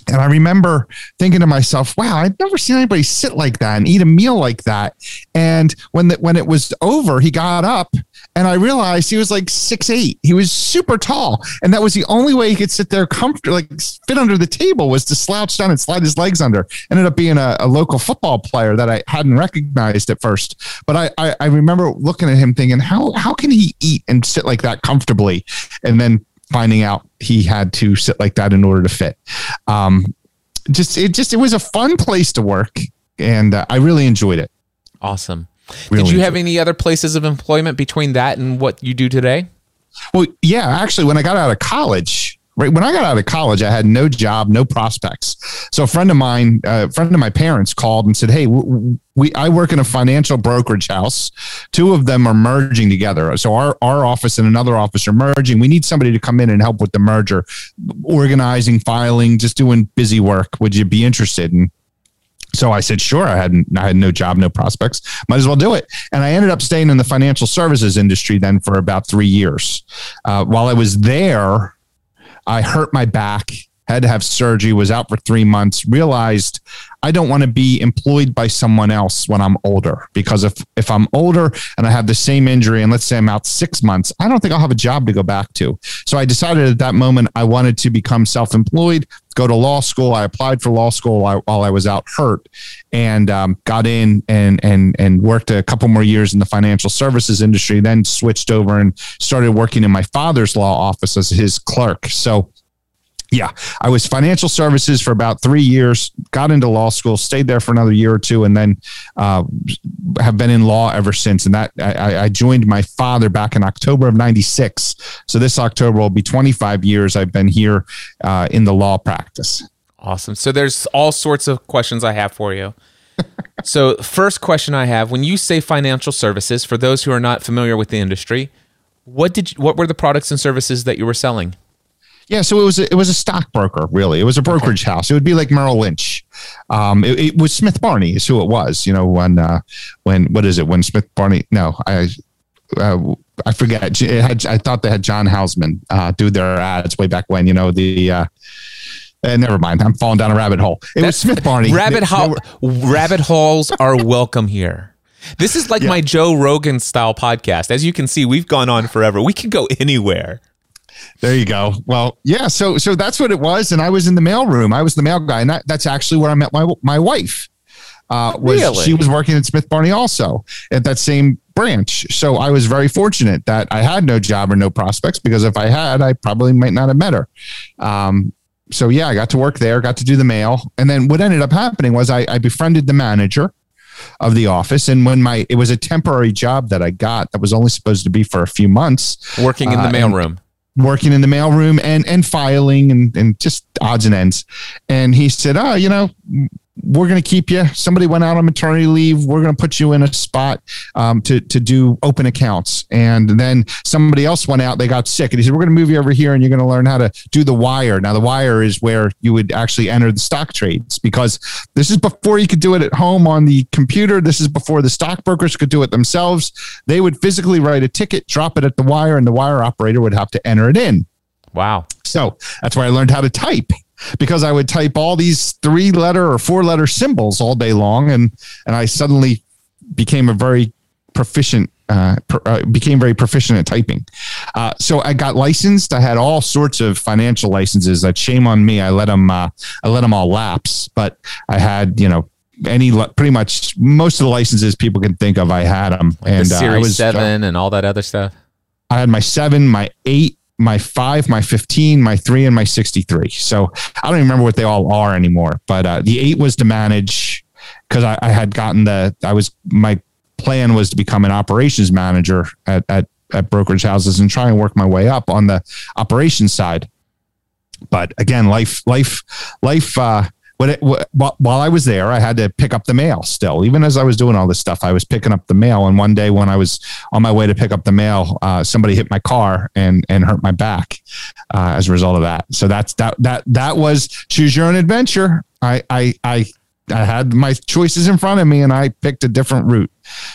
And I remember thinking to myself, wow, I've never seen anybody sit like that and eat a meal like that. And when the, when it was over, he got up and I realized he was like six eight. He was super tall. And that was the only way he could sit there comfortable, like fit under the table was to slouch down and slide his legs under. Ended up being a, a local football player that I hadn't recognized at first. But I, I, I remember looking at him thinking, how, how can he eat and sit like that comfortably? And then finding out he had to sit like that in order to fit. Um, just it just it was a fun place to work, and uh, I really enjoyed it. Awesome. Really Did you have any other places of employment between that and what you do today? Well, yeah, actually, when I got out of college, right when I got out of college, I had no job, no prospects. So a friend of mine, uh, a friend of my parents, called and said, "Hey, w- w- we I work in a financial brokerage house. Two of them are merging together. So our our office and another office are merging. We need somebody to come in and help with the merger, organizing, filing, just doing busy work. Would you be interested?" And so I said, sure. I had I had no job, no prospects. Might as well do it. And I ended up staying in the financial services industry then for about three years. Uh, while I was there, I hurt my back, had to have surgery, was out for three months. Realized I don't want to be employed by someone else when I'm older because if if I'm older and I have the same injury and let's say I'm out six months, I don't think I'll have a job to go back to. So I decided at that moment I wanted to become self-employed, go to law school. I applied for law school while while I was out hurt, and um, got in and and and worked a couple more years in the financial services industry. Then switched over and started working in my father's law office as his clerk. So yeah, I was financial services for about three years. Got into law school, stayed there for another year or two, and then uh, have been in law ever since. And that I, I joined my father back in October of '96. So this October will be 25 years I've been here uh, in the law practice. Awesome. So there's all sorts of questions I have for you. so first question I have: When you say financial services, for those who are not familiar with the industry, what did you, what were the products and services that you were selling? Yeah, so it was a, it was a stockbroker, really. It was a brokerage house. It would be like Merrill Lynch. Um, it, it was Smith Barney is who it was. You know when uh, when what is it when Smith Barney? No, I uh, I forget. It had, I thought they had John Houseman uh, do their ads way back when. You know the. Uh, uh, never mind. I'm falling down a rabbit hole. It was Smith Barney. Rabbit hole. rabbit holes are welcome here. This is like Yeah. my Joe Rogan style podcast. As you can see, we've gone on forever. We can go anywhere. There you go. Well, yeah. So so that's what it was, and I was in the mail room. I was the mail guy, and that, that's actually where I met my my wife. Uh, was Really? she was working at Smith Barney also at that same branch. So I was very fortunate that I had no job or no prospects because if I had, I probably might not have met her. Um, so yeah, I got to work there, got to do the mail, and then what ended up happening was I, I befriended the manager of the office, and when my it was a temporary job that I got that was only supposed to be for a few months. Working in the Uh, mailroom. Working in the mailroom and and filing and and just odds and ends. And he said, "Oh, you know, we're going to keep you. Somebody went out on maternity leave. We're going to put you in a spot um, to to do open accounts. And then somebody else went out. They got sick, and he said, "We're going to move you over here, and you're going to learn how to do the wire." Now, the wire is where you would actually enter the stock trades because this is before you could do it at home on the computer. This is before the stockbrokers could do it themselves. They would physically write a ticket, drop it at the wire, and the wire operator would have to enter it in. Wow. So that's where I learned how to type because I would type all these three letter or four letter symbols all day long. And, and I suddenly became a very proficient, uh, uh, became very proficient at typing. Uh, so I got licensed. I had all sorts of financial licenses that shame on me. I let them, uh, I let them all lapse, but I had, you know, any pretty much most of the licenses people can think of, I had them. and the Series uh, I was, seven and all that other stuff. I had my seven, my eight, my five, my 15, my three, and my 63. So I don't even remember what they all are anymore. But uh, the eight was to manage because I, I, had gotten the, I was, my plan was to become an operations manager at, at, at brokerage houses and try and work my way up on the operations side. But again, life, life, life, uh, it, while I was there, I had to pick up the mail still. Even as I was doing all this stuff, I was picking up the mail. And one day when I was on my way to pick up the mail, uh, somebody hit my car and, and hurt my back uh, as a result of that. So that's that, that, that was choose your own adventure. I, I, I, I had my choices in front of me and I picked a different route.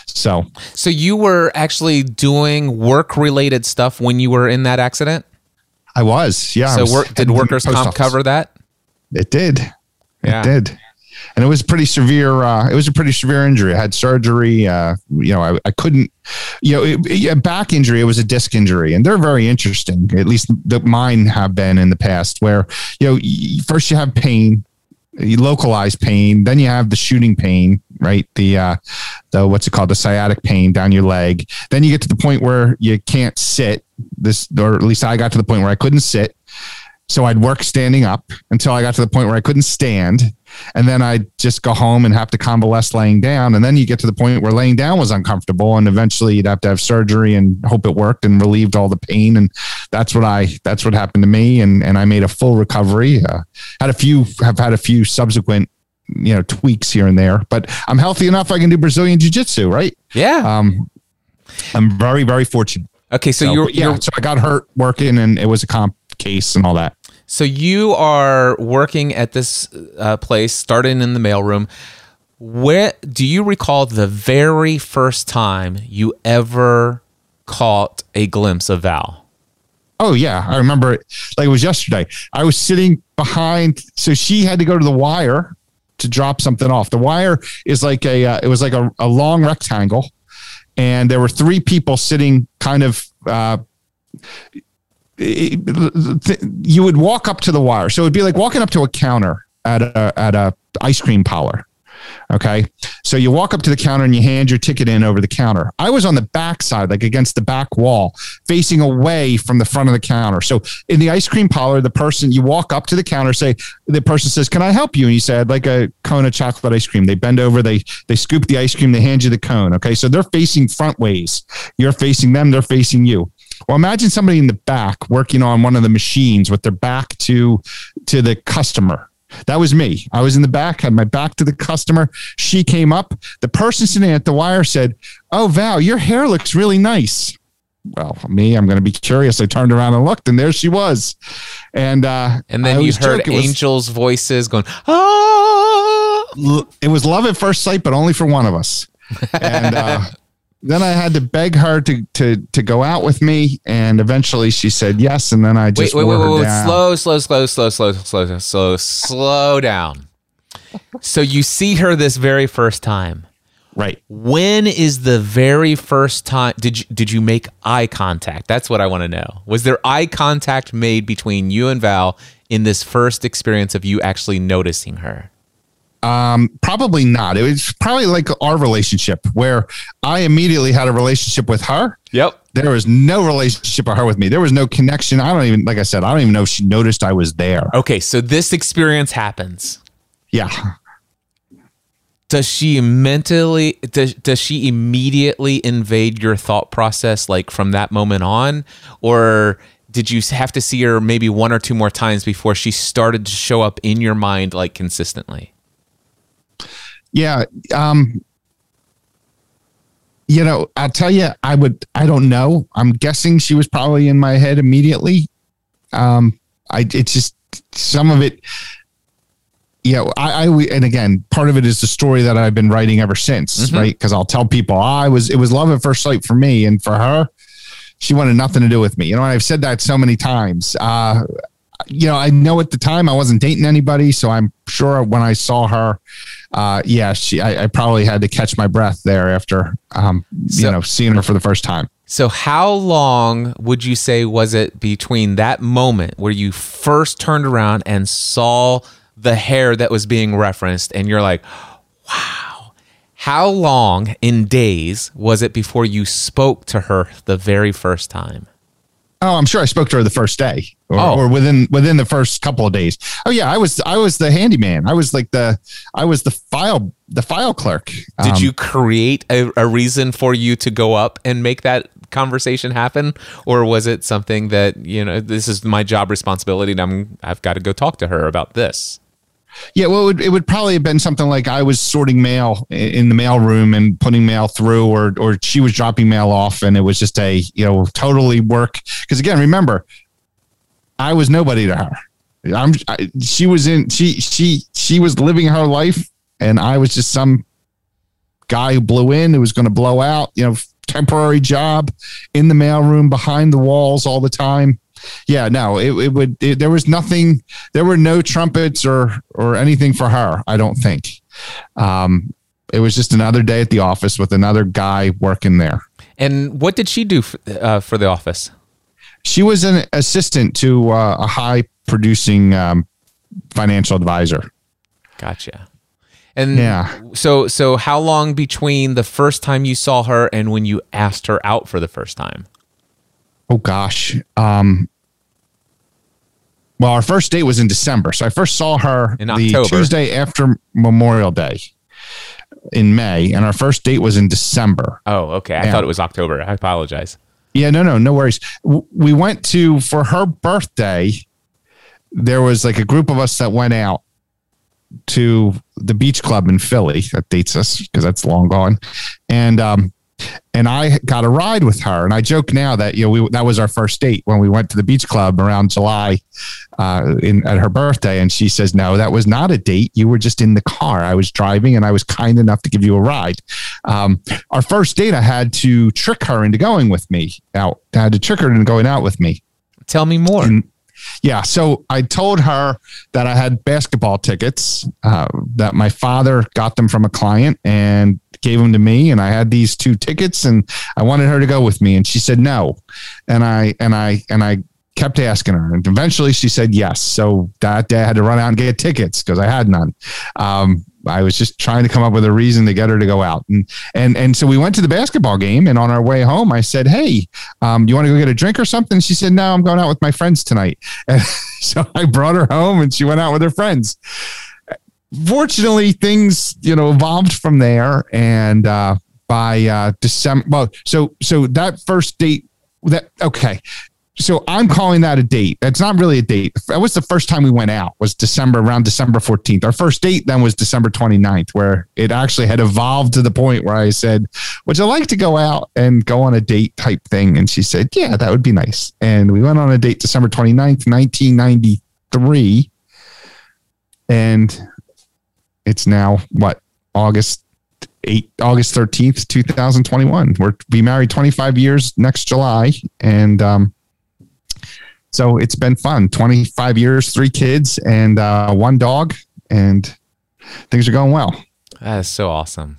So, so you were actually doing work related stuff when you were in that accident? I was, yeah. So, was work, did workers' comp office. cover that? It did. Yeah. It did. And it was pretty severe. Uh, it was a pretty severe injury. I had surgery. Uh, you know, I, I couldn't, you know, it, it, back injury, it was a disc injury. And they're very interesting. At least the mine have been in the past where, you know, first you have pain, you localize pain, then you have the shooting pain, right? The, uh, the, what's it called? The sciatic pain down your leg. Then you get to the point where you can't sit this, or at least I got to the point where I couldn't sit so I'd work standing up until I got to the point where I couldn't stand. And then I'd just go home and have to convalesce laying down. And then you get to the point where laying down was uncomfortable. And eventually you'd have to have surgery and hope it worked and relieved all the pain. And that's what I, that's what happened to me. And, and I made a full recovery. Uh, had a few, have had a few subsequent, you know, tweaks here and there, but I'm healthy enough. I can do Brazilian jiu jitsu, right? Yeah. Um, I'm very, very fortunate. Okay. So, so you're, yeah, you're, so I got hurt working and it was a comp case and all that. So you are working at this uh, place, starting in the mailroom. Where do you recall the very first time you ever caught a glimpse of Val? Oh yeah, I remember it like it was yesterday. I was sitting behind, so she had to go to the wire to drop something off. The wire is like a, uh, it was like a, a long rectangle, and there were three people sitting kind of uh, you would walk up to the wire. So it'd be like walking up to a counter at a at a ice cream parlor. Okay. So you walk up to the counter and you hand your ticket in over the counter. I was on the back side, like against the back wall, facing away from the front of the counter. So in the ice cream parlor, the person you walk up to the counter, say the person says, Can I help you? And you say, I'd like a cone of chocolate ice cream. They bend over, they they scoop the ice cream, they hand you the cone. Okay. So they're facing front ways. You're facing them, they're facing you. Well, imagine somebody in the back working on one of the machines with their back to to the customer. That was me. I was in the back, had my back to the customer. She came up. The person sitting at the wire said, "Oh, Val, your hair looks really nice." Well, me, I'm going to be curious. I turned around and looked, and there she was. And uh, and then you heard angels' voices going, "Ah!" It was love at first sight, but only for one of us. And uh, then I had to beg her to to to go out with me, and eventually she said yes. And then I just wait, wait, wait, wait, wait. slow, slow, slow, slow, slow, slow, slow, slow down. so you see her this very first time, right? When is the very first time? Did you did you make eye contact? That's what I want to know. Was there eye contact made between you and Val in this first experience of you actually noticing her? Um, probably not. It was probably like our relationship where I immediately had a relationship with her. Yep. There was no relationship of her with me. There was no connection. I don't even, like I said, I don't even know if she noticed I was there. Okay. So this experience happens. Yeah. Does she mentally, does, does she immediately invade your thought process like from that moment on? Or did you have to see her maybe one or two more times before she started to show up in your mind like consistently? Yeah. Um, you know, I'll tell you, I would, I don't know. I'm guessing she was probably in my head immediately. Um, I, it's just some of it, yeah, I, I, and again, part of it is the story that I've been writing ever since, mm-hmm. right? Because I'll tell people, oh, I was, it was love at first sight for me, and for her, she wanted nothing to do with me. You know, I've said that so many times. Uh, you know, I know at the time I wasn't dating anybody, so I'm sure when I saw her, uh, yeah, she, I, I, probably had to catch my breath there after, um, so, you know, seeing her for the first time. So, how long would you say was it between that moment where you first turned around and saw the hair that was being referenced, and you're like, wow? How long in days was it before you spoke to her the very first time? Oh, I'm sure I spoke to her the first day, or, oh. or, within within the first couple of days. Oh yeah, I was I was the handyman. I was like the I was the file the file clerk. Did um, you create a, a reason for you to go up and make that conversation happen, or was it something that you know this is my job responsibility and I'm I've got to go talk to her about this? Yeah, well, it would, it would probably have been something like I was sorting mail in the mail room and putting mail through, or or she was dropping mail off, and it was just a you know totally work. Because again, remember, I was nobody to her. I'm I, she was in she she she was living her life, and I was just some guy who blew in who was going to blow out. You know, temporary job in the mail room behind the walls all the time yeah, no, it, it would, it, there was nothing, there were no trumpets or, or anything for her. I don't think. Um, it was just another day at the office with another guy working there. And what did she do for, uh, for the office? She was an assistant to uh, a high producing um, financial advisor. Gotcha. And yeah. So so how long between the first time you saw her and when you asked her out for the first time? Oh gosh. Um well, our first date was in December. So I first saw her in the October. Tuesday after Memorial Day in May, and our first date was in December. Oh, okay. I thought it was October. I apologize. Yeah, no, no, no worries. We went to for her birthday. There was like a group of us that went out to the beach club in Philly that dates us because that's long gone, and um, and I got a ride with her. And I joke now that you know we that was our first date when we went to the beach club around July, uh, in at her birthday. And she says, "No, that was not a date. You were just in the car. I was driving, and I was kind enough to give you a ride." Um, our first date, I had to trick her into going with me out. I had to trick her into going out with me. Tell me more. And, yeah. So I told her that I had basketball tickets, uh, that my father got them from a client and gave them to me. And I had these two tickets and I wanted her to go with me. And she said no. And I, and I, and I, kept asking her and eventually she said yes so that day i had to run out and get tickets because i had none um, I was just trying to come up with a reason to get her to go out. And and and so we went to the basketball game. And on our way home, I said, "Hey, um, you want to go get a drink or something?" She said, "No, I'm going out with my friends tonight." And so I brought her home, and she went out with her friends. Fortunately, things you know evolved from there, and uh, by uh, December, well, so so that first date that okay so I'm calling that a date. That's not really a date. That was the first time we went out was December around December 14th. Our first date then was December 29th, where it actually had evolved to the point where I said, would you like to go out and go on a date type thing? And she said, yeah, that would be nice. And we went on a date December 29th, 1993. And it's now what August 8 August 13th, 2021. We're be married 25 years next July. And um so it's been fun. 25 years, three kids, and uh, one dog, and things are going well. That is so awesome.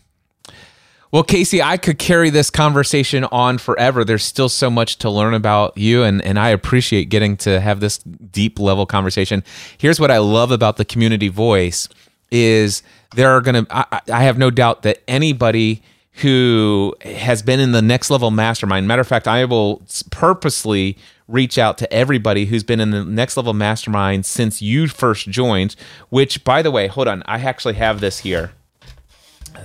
Well, Casey, I could carry this conversation on forever. There's still so much to learn about you, and, and I appreciate getting to have this deep level conversation. Here's what I love about the community voice is there are going to, I, I have no doubt that anybody who has been in the next level mastermind, matter of fact, I will purposely reach out to everybody who's been in the next level mastermind since you first joined. Which, by the way, hold on, I actually have this here.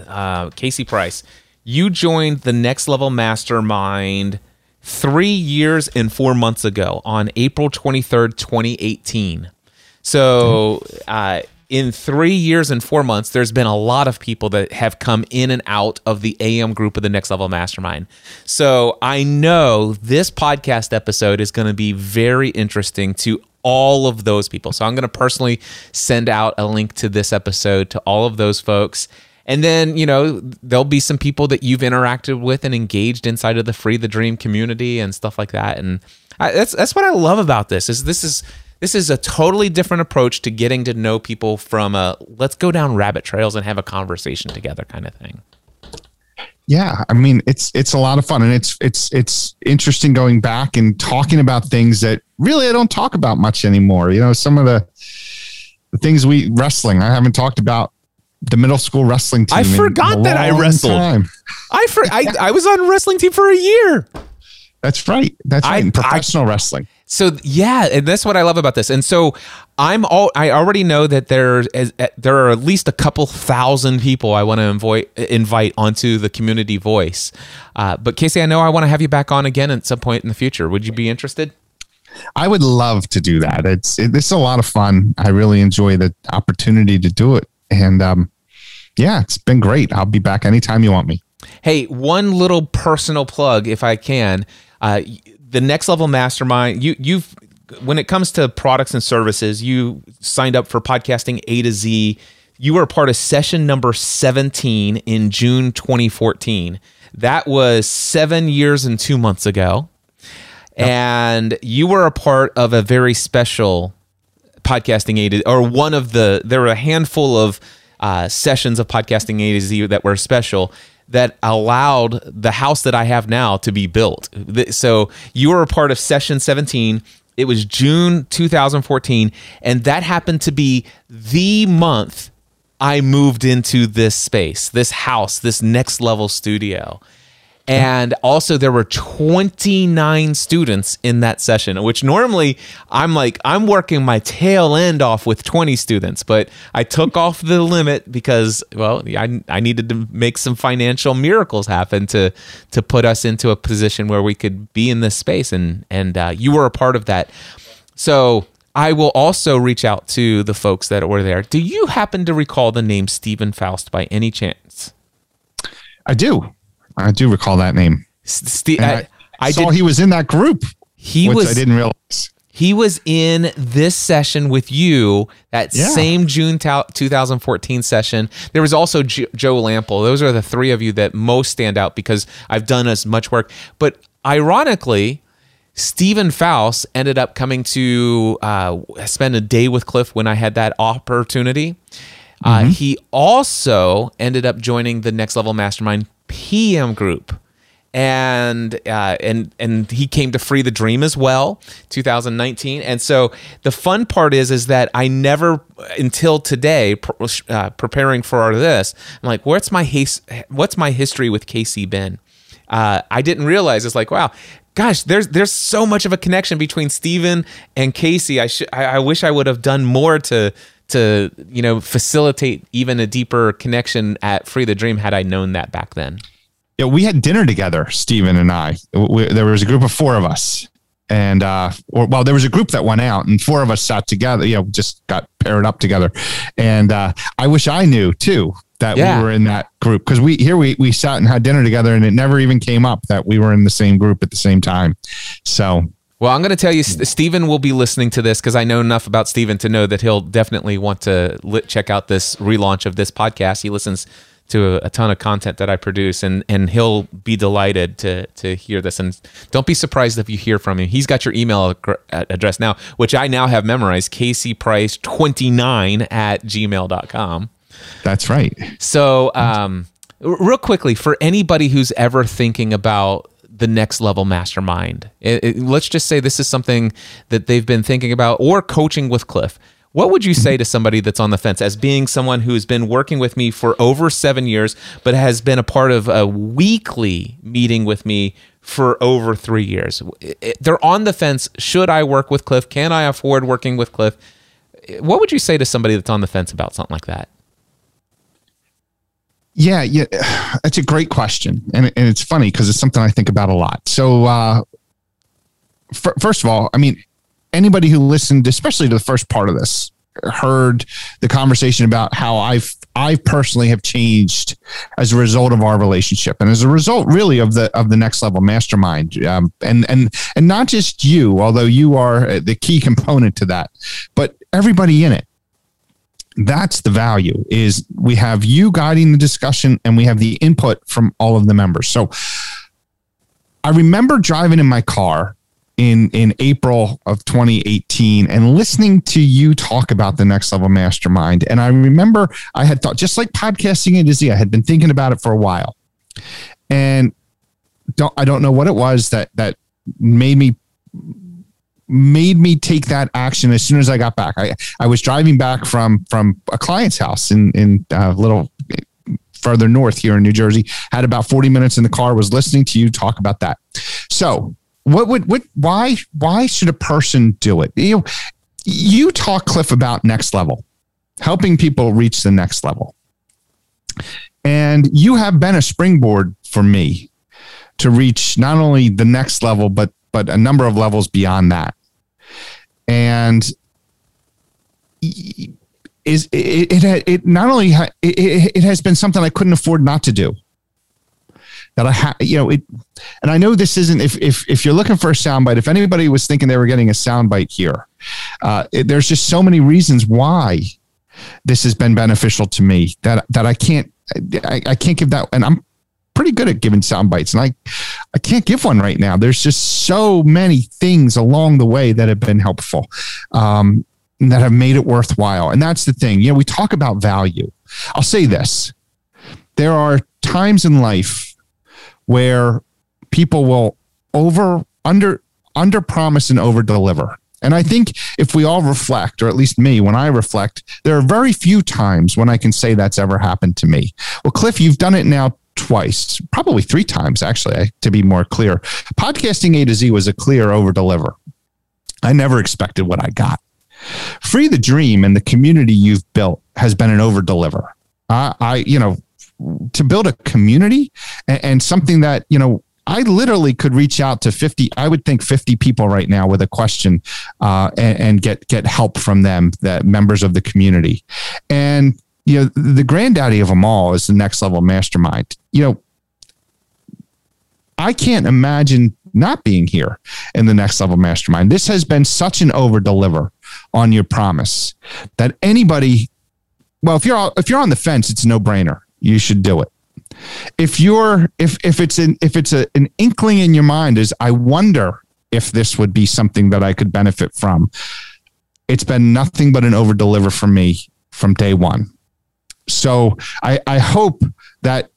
Uh, Casey Price, you joined the next level mastermind three years and four months ago on April 23rd, 2018. So, uh, in three years and four months, there's been a lot of people that have come in and out of the AM group of the Next Level Mastermind. So I know this podcast episode is going to be very interesting to all of those people. So I'm going to personally send out a link to this episode to all of those folks. And then, you know, there'll be some people that you've interacted with and engaged inside of the Free the Dream community and stuff like that. And I, that's that's what I love about this is this is this is a totally different approach to getting to know people from a let's go down rabbit trails and have a conversation together kind of thing. Yeah, I mean it's it's a lot of fun and it's it's it's interesting going back and talking about things that really I don't talk about much anymore. You know, some of the the things we wrestling I haven't talked about the middle school wrestling team. I forgot that I wrestled. Time. I, for, I I was on wrestling team for a year. That's right. That's right. Professional I, wrestling. So yeah, and that's what I love about this. And so I'm all I already know that there's eh, there are at least a couple thousand people I want to invite invite onto the community voice. Uh, but Casey, I know I want to have you back on again at some point in the future. Would you be interested? I would love to do that. It's it, it's a lot of fun. I really enjoy the opportunity to do it, and um, yeah, it's been great. I'll be back anytime you want me. Hey, one little personal plug, if I can. Uh, the next level mastermind you you've when it comes to products and services you signed up for podcasting a to z. You were a part of session number 17 in june 2014 that was seven years and two months ago. Yep. and you were a part of a very special podcasting a to Z, or one of the there were a handful of uh, sessions of podcasting a to z that were special that allowed the house that I have now to be built. So you were a part of session 17. It was June 2014, and that happened to be the month I moved into this space, this house, this next level studio. And also, there were 29 students in that session, which normally I'm like, I'm working my tail end off with 20 students, but I took off the limit because, well, I, I needed to make some financial miracles happen to, to put us into a position where we could be in this space. And, and uh, you were a part of that. So, I will also reach out to the folks that were there. Do you happen to recall the name Stephen Faust by any chance? I do. I do recall that name. Steve, I, I, I, saw did, he was in that group. He was. I didn't realize. He was in this session with you, that yeah. same June 2014 session. There was also Joe Lample. Those are the three of you that most stand out because I've done as much work. But ironically, Stephen Faust ended up coming to uh, spend a day with Cliff when I had that opportunity. Uh, mm-hmm. he also ended up joining the Next Level Mastermind PM group. And uh, and and he came to Free the Dream as well, 2019. And so the fun part is is that I never until today uh, preparing for this, I'm like, what's my what's my history with Casey Ben? Uh, I didn't realize it's like, wow, gosh, there's there's so much of a connection between Stephen and Casey. I should I, I, wish I would have done more to to you know facilitate even a deeper connection at Free the Dream had I known that back then. Yeah, we had dinner together, Stephen and I. We, there was a group of four of us, and uh, or well, there was a group that went out, and four of us sat together. You know, just got paired up together. And uh, I wish I knew too that yeah. we were in that group because we here we we sat and had dinner together, and it never even came up that we were in the same group at the same time. So well, I'm going to tell you, Stephen will be listening to this because I know enough about Stephen to know that he'll definitely want to li- check out this relaunch of this podcast. He listens to a, a, ton of content that I produce, and and he'll be delighted to to hear this. And don't be surprised if you hear from him. He's got your email address now, which I now have memorized: caseyprice29 at gmail.com. That's right. So, um, real quickly, for anybody who's ever thinking about the next level mastermind. It, it, let's just say this is something that they've been thinking about or coaching with Cliff. What would you say to somebody that's on the fence as being someone who's been working with me for over seven years, but has been a part of a weekly meeting with me for over three years? They're on the fence. Should I work with Cliff? Can I afford working with Cliff? What would you say to somebody that's on the fence about something like that? Yeah, yeah, that's a great question, and and it's funny because it's something I think about a lot. So uh, f- first of all, I mean, anybody who listened, especially to the first part of this, heard the conversation about how I've I personally have changed as a result of our relationship, and as a result, really of the of the next level mastermind, um, and and and not just you, although you are the key component to that, but everybody in it. That's the value. Is we have you guiding the discussion, and we have the input from all of the members. So, I remember driving in my car in in April of 2018 and listening to you talk about the next level mastermind and I remember I had thought just like podcasting and to i had been thinking about it for a while and don't I don't know what it was that that made me made me take that action as soon as I got back I I was driving back from from a client's house in in a uh, little further north here in New Jersey had about 40 minutes in the car was listening to you talk about that so what would what why why should a person do it? You you talk Cliff about next level, helping people reach the next level. And you have been a springboard for me to reach not only the next level but but a number of levels beyond that. And is it, it, it not only ha, it, it has been something I couldn't afford not to do that I have, you know, it, and I know this isn't, if, if, if you're looking for a soundbite, if anybody was thinking they were getting a soundbite here, uh, it, there's just so many reasons why this has been beneficial to me that, that I can't, I, I can't give that. And I'm pretty good at giving sound bites and I, I can't give one right now. There's just so many things along the way that have been helpful. Um, that have made it worthwhile. And that's the thing. You know, we talk about value. I'll say this. There are times in life where people will over under under promise and over deliver. And I think if we all reflect, or at least me, when I reflect, there are very few times when I can say that's ever happened to me. Well, Cliff, you've done it now twice, probably three times, actually, to be more clear. Podcasting A to Z was a clear over deliver. I never expected what I got. Free the Dream and the community you've built has been an over deliver. I, I, you know, to build a community and, and something that you know I literally could reach out to 50, I would think 50 people right now with a question uh, and, and, get, get help from them, that members of the community. And, you know, the granddaddy of them all is the next level mastermind. You know, I can't imagine not being here in the next level mastermind. This has been such an over deliver on your promise that anybody, well, if you're, if you're on the fence, it's no brainer you should do it. If you're if if it's an if it's a, an inkling in your mind is I wonder if this would be something that I could benefit from. It's been nothing but an over deliver for me from day one. So I, I hope that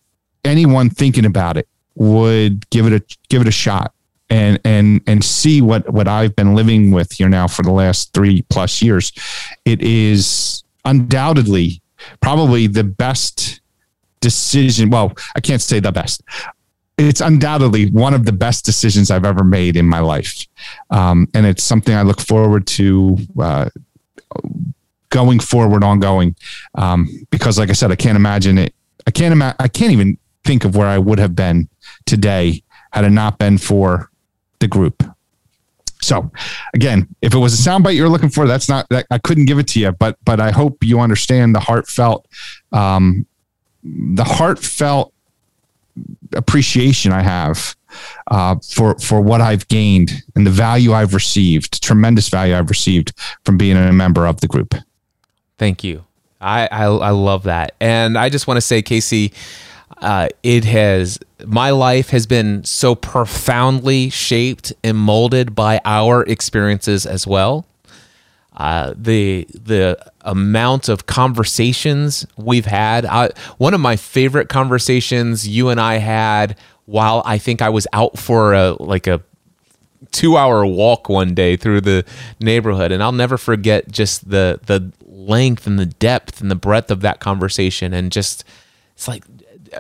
anyone thinking about it would give it a give it a shot and and and see what what I've been living with here now for the last three plus years. It is undoubtedly probably the best decision. Well, I can't say the best. It's undoubtedly one of the best decisions I've ever made in my life. Um, and it's something I look forward to uh, going forward, ongoing. Um, because, like I said, I can't imagine it. I can't imagine. I can't even think of where I would have been today had it not been for the group. So, again, if it was a soundbite you're looking for, that's not. That, I couldn't give it to you, but but I hope you understand the heartfelt um, the heartfelt appreciation I have uh, for for what I've gained and the value I've received, tremendous value I've received from being a member of the group. Thank you. I I, I love that, and I just want to say, Casey, uh, it has my life has been so profoundly shaped and molded by our experiences as well. Uh, the the amount of conversations we've had. I, one of my favorite conversations you and I had while I think I was out for a like a two hour walk one day through the neighborhood, and I'll never forget just the the length and the depth and the breadth of that conversation, and just it's like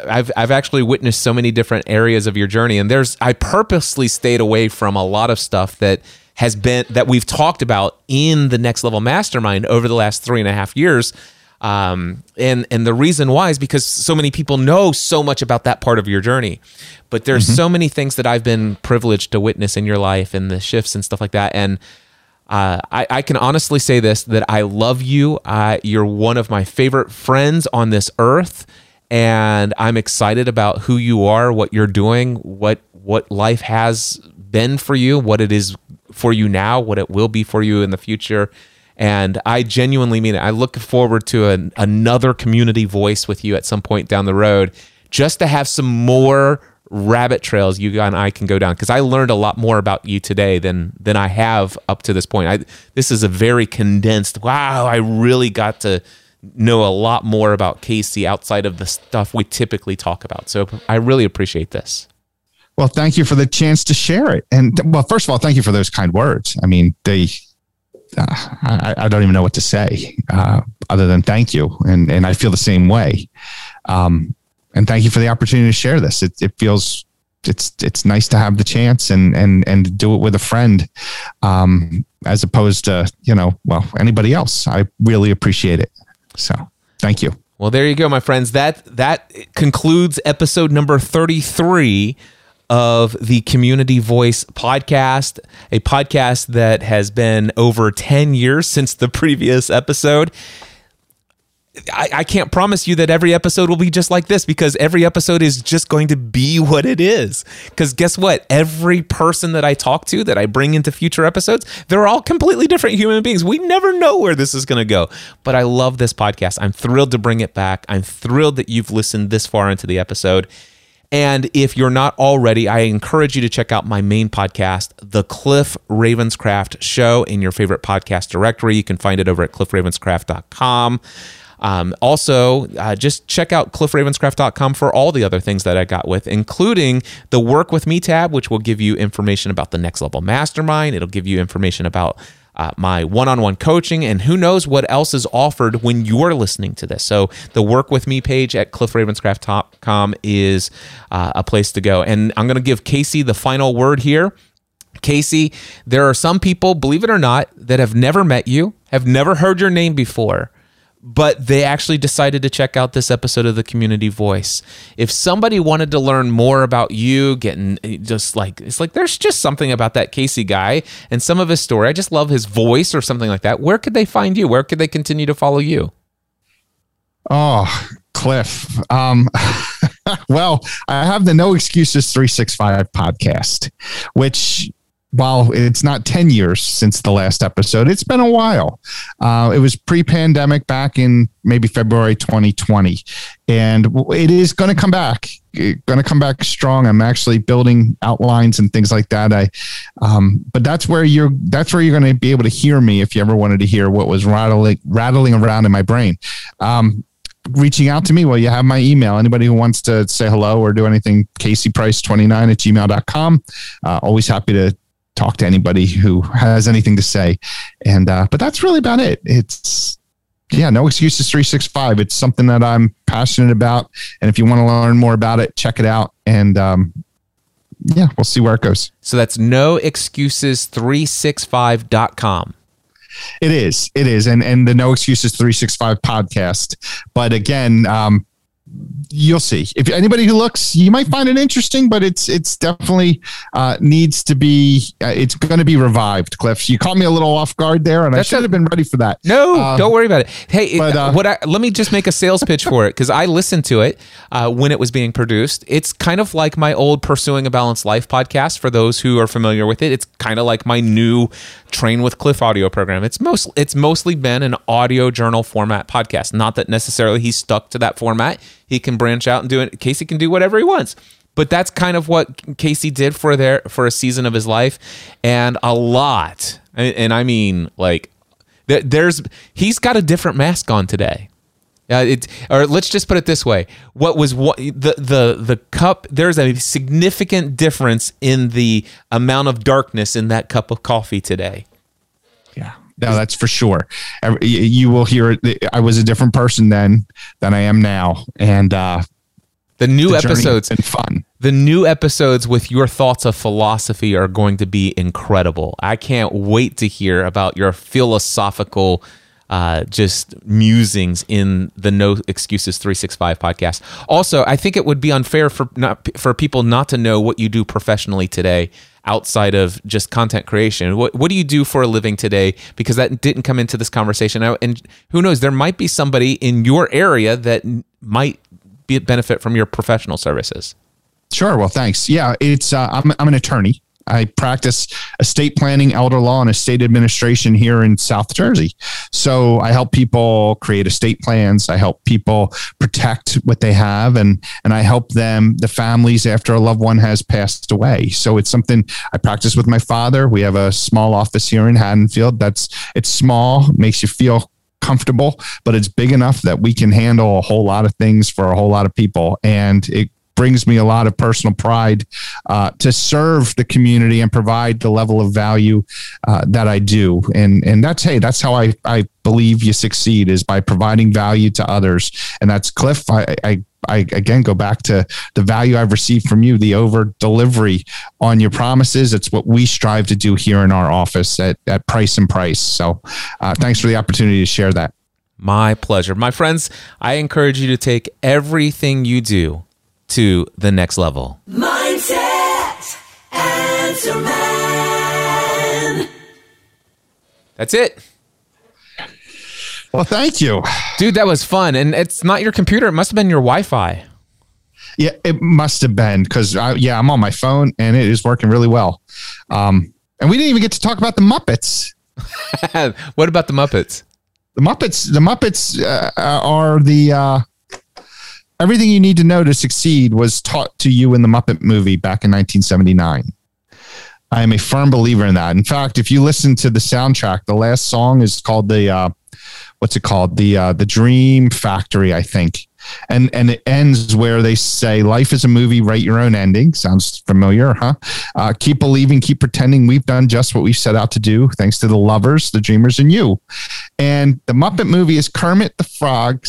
I've I've actually witnessed so many different areas of your journey, and there's I purposely stayed away from a lot of stuff that has been that we've talked about in the next level mastermind over the last three and a half years. Um, and and the reason why is because so many people know so much about that part of your journey, but there's so many things that I've been privileged to witness in your life and the shifts and stuff like that. And uh, I, I can honestly say this that I love you. Uh, you're one of my favorite friends on this earth, and I'm excited about who you are, what you're doing, what what life has been for you, what it is for you now, what it will be for you in the future. And I genuinely mean it. I look forward to an, another community voice with you at some point down the road, just to have some more rabbit trails you and I can go down because I learned a lot more about you today than than I have up to this point. I this is a very condensed. Wow, I really got to know a lot more about Casey outside of the stuff we typically talk about. So I really appreciate this. Well, thank you for the chance to share it. And well, first of all, thank you for those kind words. I mean, they, uh, I, I, don't even know what to say uh, other than thank you. And, and I feel the same way. Um, and thank you for the opportunity to share this. It, it feels, it's, it's nice to have the chance and, and, and do it with a friend, um, as opposed to, you know, well, anybody else. I really appreciate it. So thank you. Well, there you go, my friends. That that concludes episode number 33 of the Community Voice podcast, a podcast that has been over 10 years since the previous episode. I, I, can't promise you that every episode will be just like this because every episode is just going to be what it is. Because guess what? Every person that I talk to that I bring into future episodes, they're all completely different human beings. We never know where this is going to go. But I love this podcast. I'm thrilled to bring it back. I'm thrilled that you've listened this far into the episode. And if you're not already, I encourage you to check out my main podcast, The Cliff Ravenscraft Show, in your favorite podcast directory. You can find it over at cliffravenscraft.com. Um, also, uh, just check out cliffravenscraft.com for all the other things that I got with, including the Work With Me tab, which will give you information about the Next Level Mastermind. It'll give you information about uh, my one on one coaching, and who knows what else is offered when you're listening to this. So, the Work With Me page at cliffravenscraft.com is uh, a place to go. And I'm going to give Casey the final word here. Casey, there are some people, believe it or not, that have never met you, have never heard your name before but they actually decided to check out this episode of the community voice. If somebody wanted to learn more about you getting just like it's like there's just something about that casey guy and some of his story. I just love his voice or something like that. Where could they find you? Where could they continue to follow you? Oh cliff. Um well i have the no excuses 365 podcast which while it's not 10 years since the last episode, it's been a while. Uh, it was pre pandemic back in maybe February 2020. And it is going to come back, going to come back strong. I'm actually building outlines and things like that. I, um, but that's where you're, that's where you're going to be able to hear me if you ever wanted to hear what was rattling, rattling around in my brain. Um, reaching out to me, well, you have my email. Anybody who wants to say hello or do anything, caseyprice29 at gmail.com. Uh, always happy to talk to anybody who has anything to say. And uh, but that's really about it. It's yeah, no excuses 365. It's something that I'm passionate about. And if you want to learn more about it, check it out. And um, yeah, we'll see where it goes. So that's no excuses 365.com. It is. It is. And and the No Excuses 365 podcast. But again, um, you'll see. If anybody who looks, you might find it interesting, but it's it's definitely uh, needs to be. Uh, it's going to be revived. Cliff, you caught me a little off guard there, and That's I should a, have been ready for that. No, uh, don't worry about it. Hey, but, uh, what? I, let me just make a sales pitch for it because I listened to it uh, when it was being produced. It's kind of like my old "Pursuing a Balanced Life" podcast. For those who are familiar with it, it's kind of like my new Train with Cliff audio program. It's most it's mostly been an audio journal format podcast. Not that necessarily he's stuck to that format he can branch out and do it. Casey can do whatever he wants. But that's kind of what Casey did for there for a season of his life, and a lot. And, I mean, like, there's he's got a different mask on today. Uh, it, or let's just put it this way: what was what the the the cup? There's a significant difference in the amount of darkness in that cup of coffee today. No, that's for sure. You will hear. I was a different person then than I am now, and uh, the new the episodes been fun. The new episodes with your thoughts of philosophy are going to be incredible. I can't wait to hear about your philosophical uh, just musings in the No Excuses 365 podcast. Also, I think it would be unfair for not for people not to know what you do professionally today outside of just content creation. What what do you do for a living today? Because that didn't come into this conversation. And who knows, there might be somebody in your area that might be benefit from your professional services. Sure. Well, thanks. Yeah, it's uh, I'm I'm an attorney. I practice estate planning, elder law, and estate administration here in South Jersey. So I help people create estate plans. I help people protect what they have, and and I help them, the families, after a loved one has passed away. So it's something I practice with my father. We have a small office here in Haddonfield. That's it's small, makes you feel comfortable, but it's big enough that we can handle a whole lot of things for a whole lot of people, and it brings me a lot of personal pride uh, to serve the community and provide the level of value uh, that I do. And and that's hey, that's how I I believe you succeed is by providing value to others. And that's Cliff. I, I I again go back to the value I've received from you, the over delivery on your promises. It's what we strive to do here in our office at, at Price and Price. So uh, thanks for the opportunity to share that. My pleasure. My friends, I encourage you to take everything you do to the next level. Mindset Answer Man. That's it. Well, thank you. Dude, that was fun. And it's not your computer, it must have been your Wi Fi. Yeah, it must have been because, yeah, I'm on my phone and it is working really well. Um, and we didn't even get to talk about the Muppets. what about the Muppets? The Muppets, the Muppets uh, are the uh, everything you need to know to succeed was taught to you in the Muppet movie back in 1979. I am a firm believer in that. In fact, if you listen to the soundtrack, the last song is called the uh, what's it called? The uh, the Dream Factory, I think. And and it ends where they say, "Life is a movie. Write your own ending." Sounds familiar, huh? Uh, keep believing, keep pretending. We've done just what we set out to do, thanks to the lovers, the dreamers, and you. And the Muppet movie is Kermit the Frog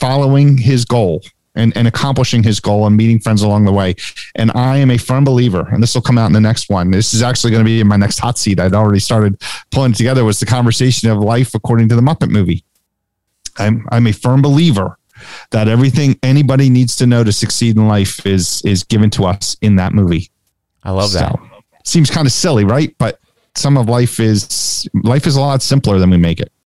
following his goal and, and accomplishing his goal and meeting friends along the way. And I am a firm believer, and this will come out in the next one. This is actually going to be in my next hot seat. I'd already started pulling together was the conversation of life according to the Muppet movie. I'm I'm a firm believer that everything anybody needs to know to succeed in life is is given to us in that movie. I love that. So, seems kind of silly, right? But some of life is life is a lot simpler than we make it.